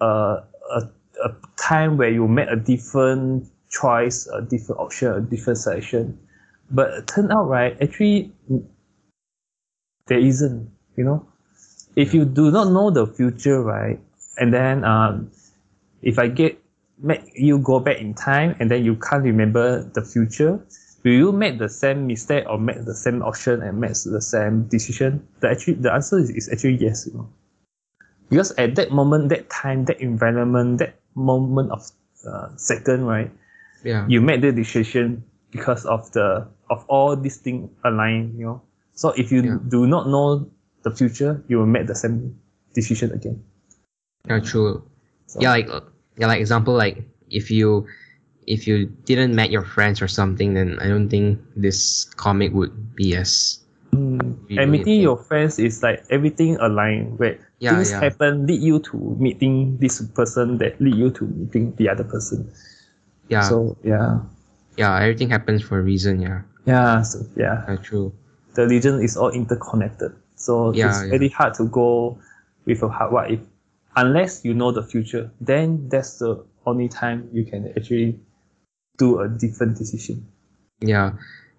a a, a time where you make a different choice, a different option, a different selection? But it turned out right, actually, there isn't. You know, if you do not know the future, right, and then um, if I get make you go back in time and then you can't remember the future, will you make the same mistake or make the same option and make the same decision? The actually the answer is, is actually yes, you know. Because at that moment, that time, that environment, that moment of uh, second, right, yeah. you made the decision because of the of all these things align, you know. So if you Yeah. do not know the future, you will make the same decision again. Yeah, true. So- Yeah, like yeah, like example, like if you if you didn't met your friends or something, then I don't think this comic would be as Mm. And meeting your friends is like everything aligned where Yeah, things yeah. happen lead you to meeting this person that lead you to meeting the other person. yeah So yeah. yeah everything happens for a reason. Yeah, Yeah. So yeah. true. The religion is all interconnected. So Yeah, it's yeah. very hard to go with a hard what if unless you know the future. Then that's the only time you can actually do a different decision. Yeah.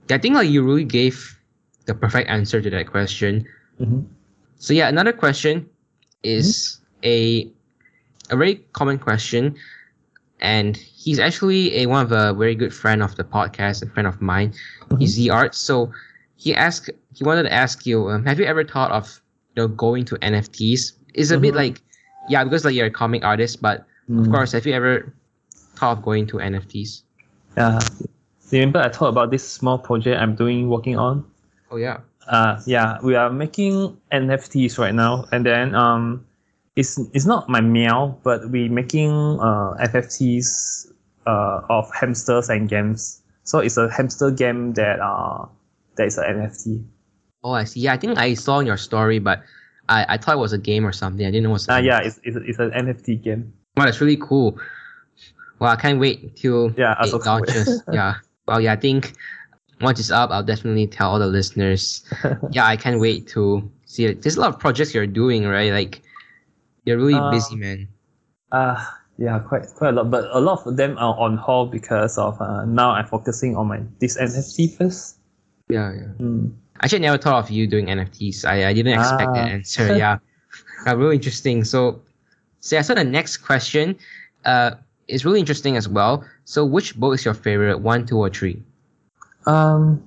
I think like you really gave the perfect answer to that question. Mhm. So yeah, another question is a a very common question, and he's actually a one of a very good friend of the podcast, a friend of mine. He's the art. So he asked, he wanted to ask you, um, have you ever thought of you know going to NFTs? It's a bit Mhm. like, yeah, because like you're a comic artist, but of Mm. course, have you ever thought of going to NFTs? Yeah. Remember I talked about this small project I'm doing working on? Oh yeah, uh yeah we are making nfts right now and then um it's it's not my Miao but we're making uh ffts uh of hamsters and games so it's a hamster game that uh that is an nft oh I see. Yeah, I think I saw in your story, but I, I thought it was a game or something. I didn't know it was. uh, yeah it's, it's, it's an nft game Wow, that's really cool. Well, I can't wait till Yeah, it also can't wait. launches. yeah. Well, yeah, I think once it's up, I'll definitely tell all the listeners. yeah, I can't wait to see it. There's a lot of projects you're doing, right? Like, you're really Um, busy, man. uh yeah quite quite a lot but a lot of them are on hold because of uh, now i'm focusing on my this nft first Yeah, yeah. mm. Actually, I never thought of you doing NFTs. I, I didn't expect that Ah. answer. Yeah. uh, really interesting. So, so yeah, so the next question uh, is really interesting as well. So, which book is your favorite? One, two, or three? Um,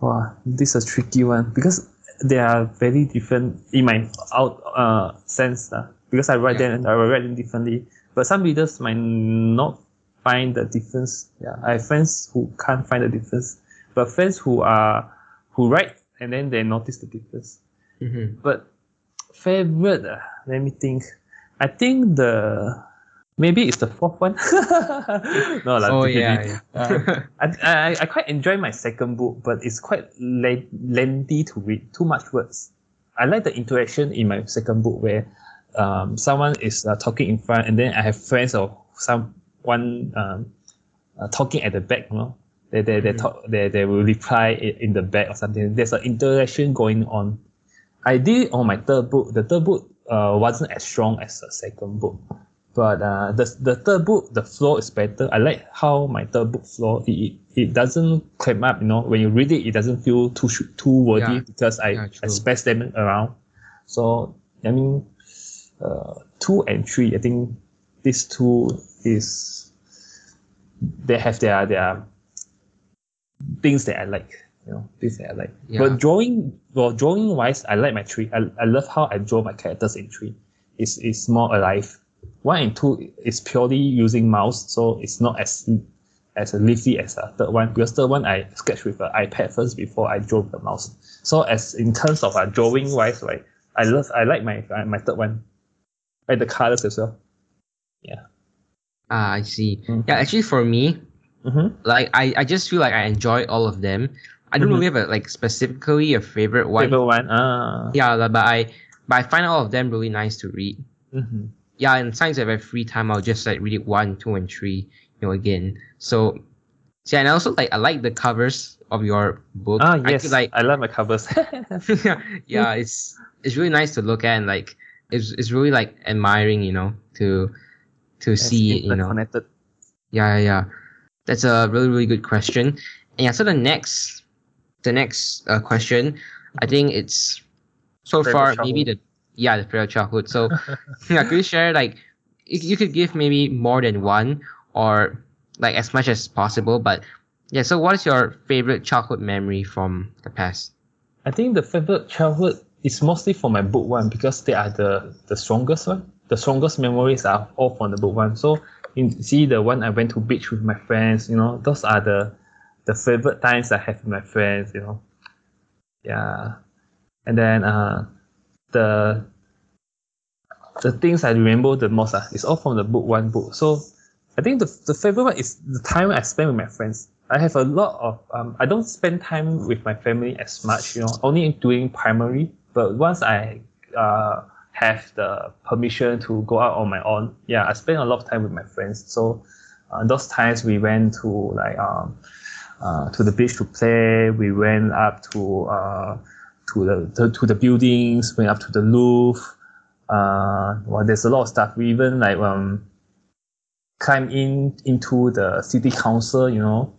wow, this is a tricky one because they are very different in my out uh sense. Uh, because I write Yeah. them, and I will write them differently. But some readers might not find the difference. Yeah, I have friends who can't find the difference, but friends who are who write and then they notice the difference. Mm-hmm. But favorite, uh, let me think. I think the maybe it's the fourth one. no, like, Oh, yeah, yeah. Uh, I, I, I quite enjoy my second book, but it's quite le- lengthy to read, too much words. I like the interaction in my second book where um, someone is uh, talking in front, and then I have friends or someone um, uh, talking at the back. You know, they they they Mhm. talk they, they will reply in the back or something. There's an interaction going on. I did on my third book. The third book uh, wasn't as strong as the second book, but uh, the the third book the flow is better. I like how my third book flow. It, it, doesn't climb up. You know, when you read it, it doesn't feel too too wordy Yeah. because I Yeah, I space them around. So I mean, uh, two and three. I think these two is they have their their things that I like. You know, things that I like. Yeah. But drawing, well, drawing wise, I like my tree. I, I love how I draw my characters in tree. It's it's more alive. One and two is purely using mouse, so it's not as as leafy as a third one. Because third one I sketch with an iPad first before I draw with the mouse. So as in terms of uh, drawing wise, right, I love I like my uh, my third one like the colors as well. Yeah. Ah, I see. Mhm. Yeah, actually, for me, Mm-hmm. like I, I just feel like I enjoy all of them. I don't Mhm. really have a like specifically a favorite one. Favorite one. Ah. Yeah, like, but I but I find all of them really nice to read. Mm-hmm. Yeah, and sometimes if I have free time, I'll just like read it one, two, and three, you know, again. So, yeah, and also like I like the covers of your book. Ah I yes. feel like I love my covers. yeah, it's it's really nice to look at and like it's it's really like admiring, you know, to to see you know. Connected. Yeah, yeah, yeah. That's a really, really good question. And yeah, so the next, the next uh, question, I think it's so Favorite far maybe the yeah the favorite childhood. So yeah, could you share like you, you could give maybe more than one or like as much as possible, but yeah. So what is your favorite childhood memory from the past? I think the favorite childhood is mostly for my book one because they are the the strongest one. The strongest memories are all from the book one. So you see the one I went to beach with my friends, you know, those are the the favorite times I have with my friends, you know. Yeah. And then uh the the things I remember the most uh, is all from the book one book. So I think the the favorite one is the time I spend with my friends. I have a lot of um, I don't spend time with my family as much, you know, only during primary. But once I uh, have the permission to go out on my own, yeah, I spend a lot of time with my friends. So uh, those times we went to like um, uh, to the beach to play. We went up to uh, to the to, to the buildings. Went up to the roof. Uh, well, there's a lot of stuff. We even like um climb in into the city council, you know,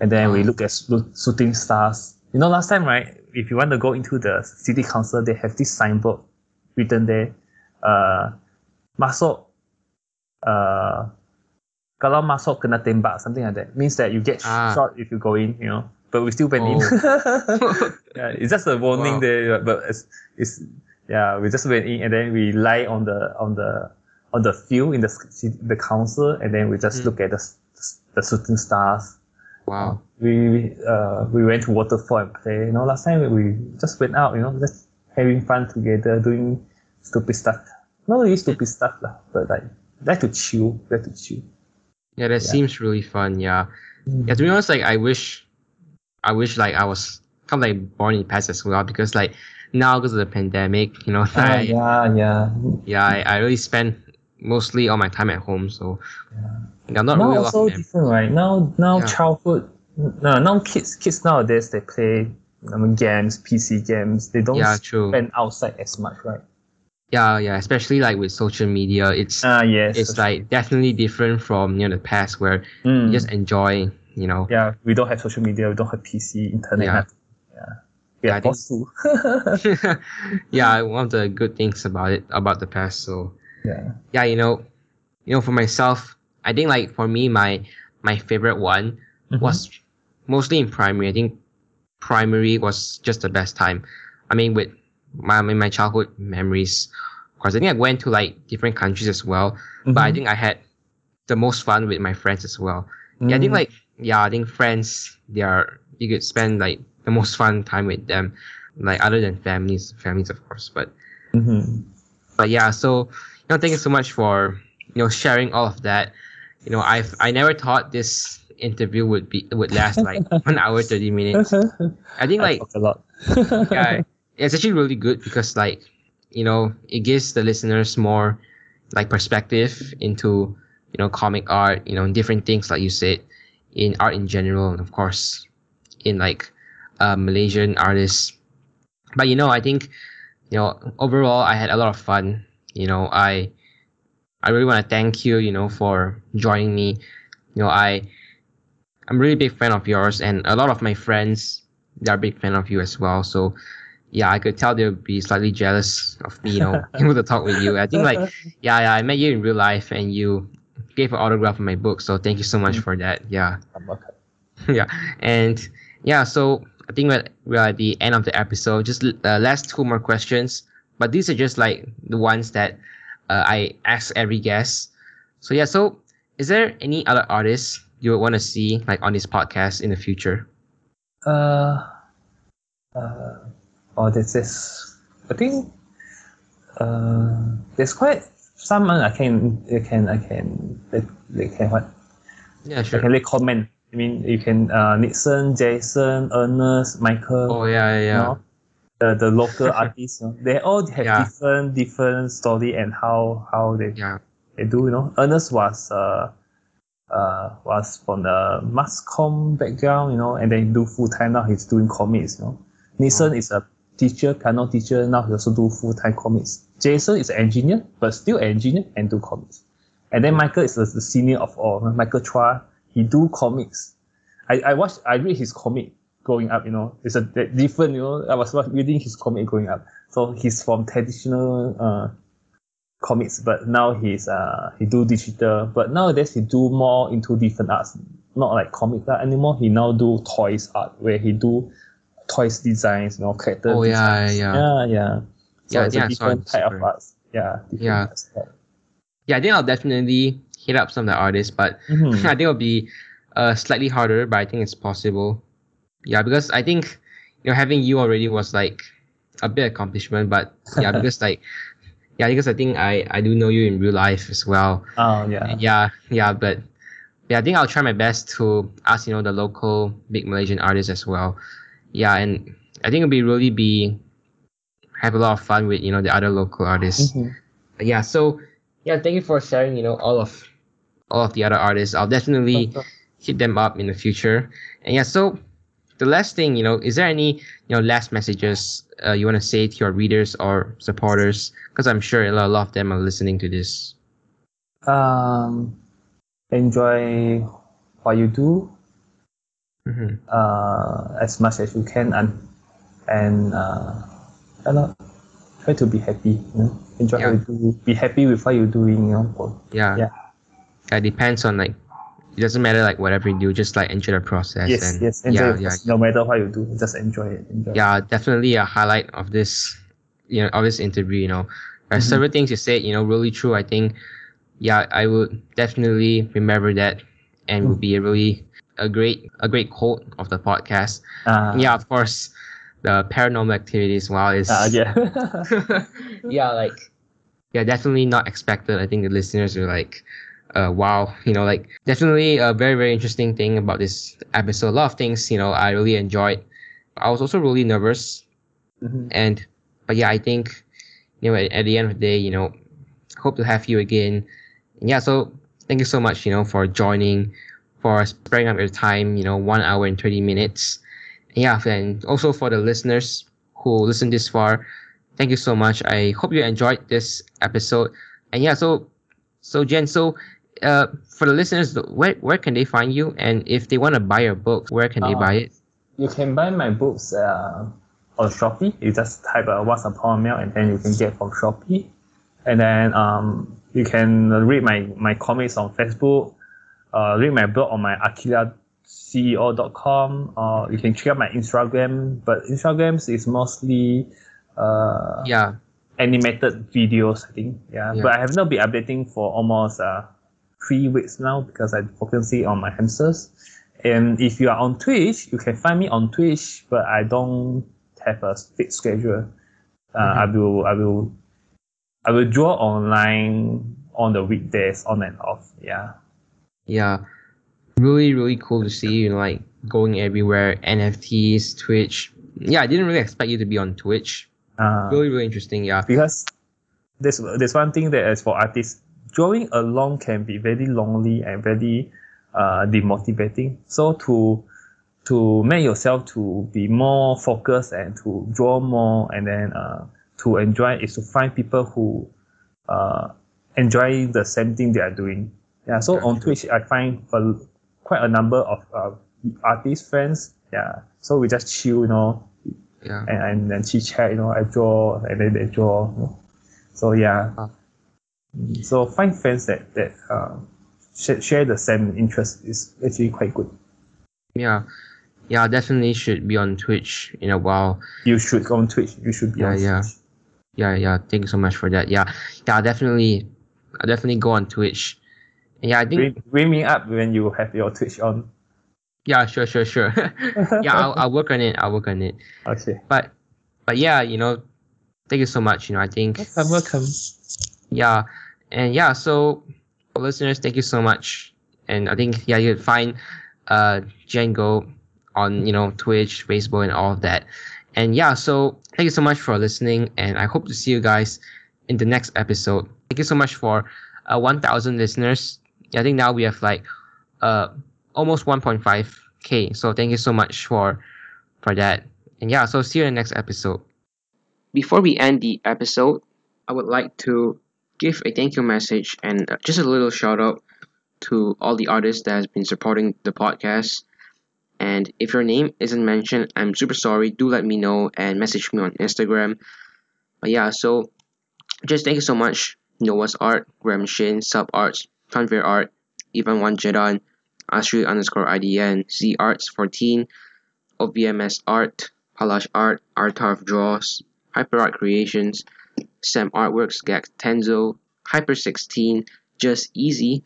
and then we look at shooting stars. You know, last time, right? If you want to go into the city council, they have this signboard written there. Uh, masuk. Uh, kalau masuk kena tembak, something like that. Means that you get Ah. shot if you go in, you know. But we still went in. yeah, it's just a warning Wow. there, but it's, it's yeah, we just went in and then we lie on the on the on the field in the the council, and then we just Mm. look at the the shooting stars. Wow. We uh we went to waterfall and play. You know, last time we just went out. You know, just having fun together, doing stupid stuff. Not really stupid stuff lah, but like like to chill, like to chill. Yeah, that Yeah. seems really fun. Yeah. Yeah, to be honest, like I wish, I wish like I was kind of like born in the past as well because like now because of the pandemic, you know, I, yeah, Ah, yeah, yeah. I, I really spend mostly all my time at home, so yeah, I'm not now really also different, right? Now, now Yeah. childhood. No, now kids, kids nowadays they play I mean, games, PC games. They don't Yeah, true. spend outside as much, right? Yeah, yeah, especially like with social media, it's Ah, yes. it's like definitely different from you know the past where Mm. you just enjoy, you know. yeah, we don't have social media. We don't have PC, internet. Yeah. Yeah, Yeah, I think- yeah, one of the good things about it about the past. So yeah. yeah, you know, you know, for myself, I think like for me, my my favorite one Mhm. was mostly in primary. I think primary was just the best time. I mean, with my I mean, my childhood memories, of course, I think I went to like different countries as well. But I Mhm. think I had the most fun with my friends as well. Yeah, I think Mm. like yeah, I think friends they are you could spend like the most fun time with them, like other than families, families of course. But Mhm. but yeah, so you know, thank you so much for you know sharing all of that. You know, I've I never thought this interview would be would last like one hour thirty minutes. I think like talk a lot. yeah, it's actually really good because like you know it gives the listeners more like perspective into you know comic art, you know different things like you said in art in general, and of course in like uh, Malaysian artists. But you know, I think you know overall I had a lot of fun. You know, I I really want to thank you. You know, for joining me. You know, I I'm really big fan of yours, and a lot of my friends they're big fan of you as well. So yeah, I could tell they'll be slightly jealous of me, you know, able to talk with you. I think like yeah, yeah, I met you in real life and you gave an autograph on my book. So thank you so much for that. Yeah. Yeah. And yeah, so I think we're, we're at the end of the episode. Just uh, last two more questions, but these are just like the ones that uh, I ask every guest. So yeah, so is there any other artists you would want to see like on this podcast in the future? Uh, uh, oh, this is. I think. Uh, there's quite some I can I can I can they, they can what Yeah, I sure. can recommend. I mean you can uh Nixon, Jason, Ernest, Michael. Oh yeah, yeah, you know, the the local artists. You know, they all have Yeah. different different story and how how they Yeah. they do. You know, Ernest was uh uh was from the mass background. You know, and then do full time now. He's doing comics. You know, Nixon is a teacher, piano teacher. Now he also do full time comics. Jason is an engineer, but still an engineer and do comics. And then Michael is the, the senior of all. Michael Chua, he do comics. I, I watched, I read his comic growing up, you know. It's a different, you know. I was wa- reading his comic growing up. So he's from traditional uh, comics, but now he's uh he do digital. But nowadays he do more into different arts, not like comic art anymore. He now do toys art where he do toys designs, you know, character. Oh yeah, yeah. yeah, yeah. So Yeah, yeah, a I saw different it, type of super. Yeah, Yeah. Yeah. I think I'll definitely hit up some of the artists, but Mhm. I think it'll be uh slightly harder, but I think it's possible. Yeah, because I think you know having you already was like a big accomplishment, but yeah, because like yeah, because I think I I do know you in real life as well. Oh yeah. Yeah, yeah, but yeah, I think I'll try my best to ask you know the local big Malaysian artists as well. Yeah, and I think it'll be really be have a lot of fun with you know the other local artists. Mhm. Yeah, so yeah, thank you for sharing you know all of all of the other artists. I'll definitely hit them up in the future. And yeah, so the last thing you know, is there any you know last messages uh, you want to say to your readers or supporters? Because I'm sure a lot, of them are listening to this. Um, enjoy what you do hmm uh, as much as you can and and uh, know, try to be happy. You know, enjoy Yeah. what you do. Be happy with what you're doing. You know. Yeah. Yeah. Yeah, It depends on like it doesn't matter like whatever you do, just like enjoy the process. Yes, and yes. Enjoy yeah, yeah, No matter what you do, just enjoy it. Enjoy. it. yeah, definitely a highlight of this, you know, of this interview. You know, there are Mhm. several things you said, you know, really true. I think, yeah, I would definitely remember that, and would be a really a great a great quote of the podcast. Uh, yeah, of course, the paranormal activities. Wow, is Uh, yeah. yeah, like yeah, definitely not expected. I think the listeners are like, uh, wow, you know, like definitely a very very interesting thing about this episode. A lot of things, you know, I really enjoyed. I was also really nervous, Mhm. and but yeah, I think you know at, at the end of the day, you know, hope to have you again. And yeah, so thank you so much, you know, for joining, for sparing up your time. You know, one hour and thirty minutes. Yeah, and also for the listeners who listened this far, thank you so much. I hope you enjoyed this episode. And yeah, so so Jian, so uh, for the listeners, where where can they find you? And if they want to buy your book, where can they Uh, buy it? You can buy my books uh, on Shopee. You just type uh, Once Upon Miao and then you can get from Shopee. And then um, you can read my, my comics on Facebook, uh, read my blog on my akiraceo.com, or you can check out my Instagram. But Instagrams is mostly uh, Yeah, animated videos, I think. Yeah. Yeah. But I have not been updating for almost uh, three weeks now because I'm focusing on my hamsters. And if you are on Twitch, you can find me on Twitch, but I don't have a fixed schedule. Uh, I will, I will, I will draw online on the weekdays, on and off. Yeah. yeah, really really cool to see you like going everywhere. NFTs, Twitch. Yeah, I didn't really expect you to be on Twitch. Uh, Really really interesting. Yeah, because there's there's one thing that as for artists drawing alone can be very lonely and very uh, demotivating so to to make yourself to be more focused and to draw more and then uh, to enjoy is to find people who uh, enjoy the same thing they are doing yeah so Yeah, on twitch i find a, quite a number of uh, artist friends yeah so we just chill you know yeah. and, and then chit chat, you know, I draw and then they draw. You know. So yeah. Ah. Mm, So find friends that that uh, share, share the same interest is actually quite good. Yeah, yeah, definitely should be on Twitch in a while. You should go on Twitch. You should be Yeah, on yeah. Twitch. Yeah, yeah. Thank you so much for that. Yeah, yeah, definitely, I'll definitely go on Twitch. And yeah, I think Bring, bring me up when you have your Twitch on. yeah, sure, sure, sure. yeah, I'll, I'll work on it. I'll work on it. Okay. But, but yeah, you know, thank you so much. You know, I think Welcome, welcome. yeah, And yeah, so listeners, thank you so much. And I think yeah, you can find uh Jian Goh on you know Twitch, Facebook, and all of that. And yeah, so thank you so much for listening, and I hope to see you guys in the next episode. Thank you so much for uh, 1,000 listeners. I think now we have like uh almost 1.5k. So thank you so much for for that. And yeah, so see you in the next episode. Before we end the episode, I would like to give a thank you message and uh, just a little shout out to all the artists that has been supporting the podcast. And if your name isn't mentioned, I'm super sorry. Do let me know and message me on Instagram. But yeah, so just thank you so much. Noah's Art, Graham Shin, Sub Arts, Tanvir Art, Ivan One Jedan, Astrid underscore IDN, Z Arts 14, OVMS Art, Palash Art, Artarv Draws, Hyper Art Creations, Sam Artworks, Gag Tenzo, Hyper 16, Just Easy,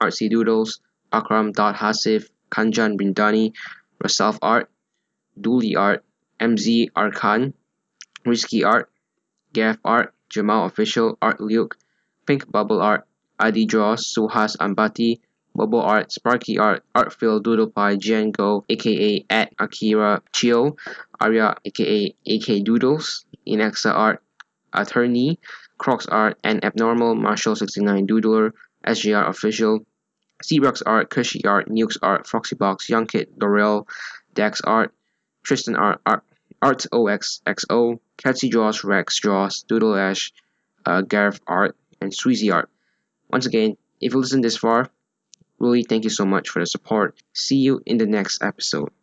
Artsy Doodles, Akram Dot Hasif, Kanjan Bindani, Rasalf Art, Dooley Art, MZ Arkan, Risky Art, Gav Art, Jamal Official, Art Luke, Pink Bubble Art, Adi Draws, Suhas Ambati, Bubble Art, Sparky Art, Artfill Doodle Pie, Jian Goh, aka at Akira Chio, Arya, aka AK Doodles, Inexa Art, Attorney, Crocs Art, and Abnormal, Marshall69 Doodler, SGR Official, Seabrook's Art, Cushy Art, Nukes Art, Foxybox, Young Kid, Dorel, Dax Art, Tristan Art, Art, Art OXXO, Catsy Draws, Rex Draws, Doodle Ash, uh, Gareth Art, and Sweezy Art. Once again, if you listen this far, really thank you so much for the support. See you in the next episode.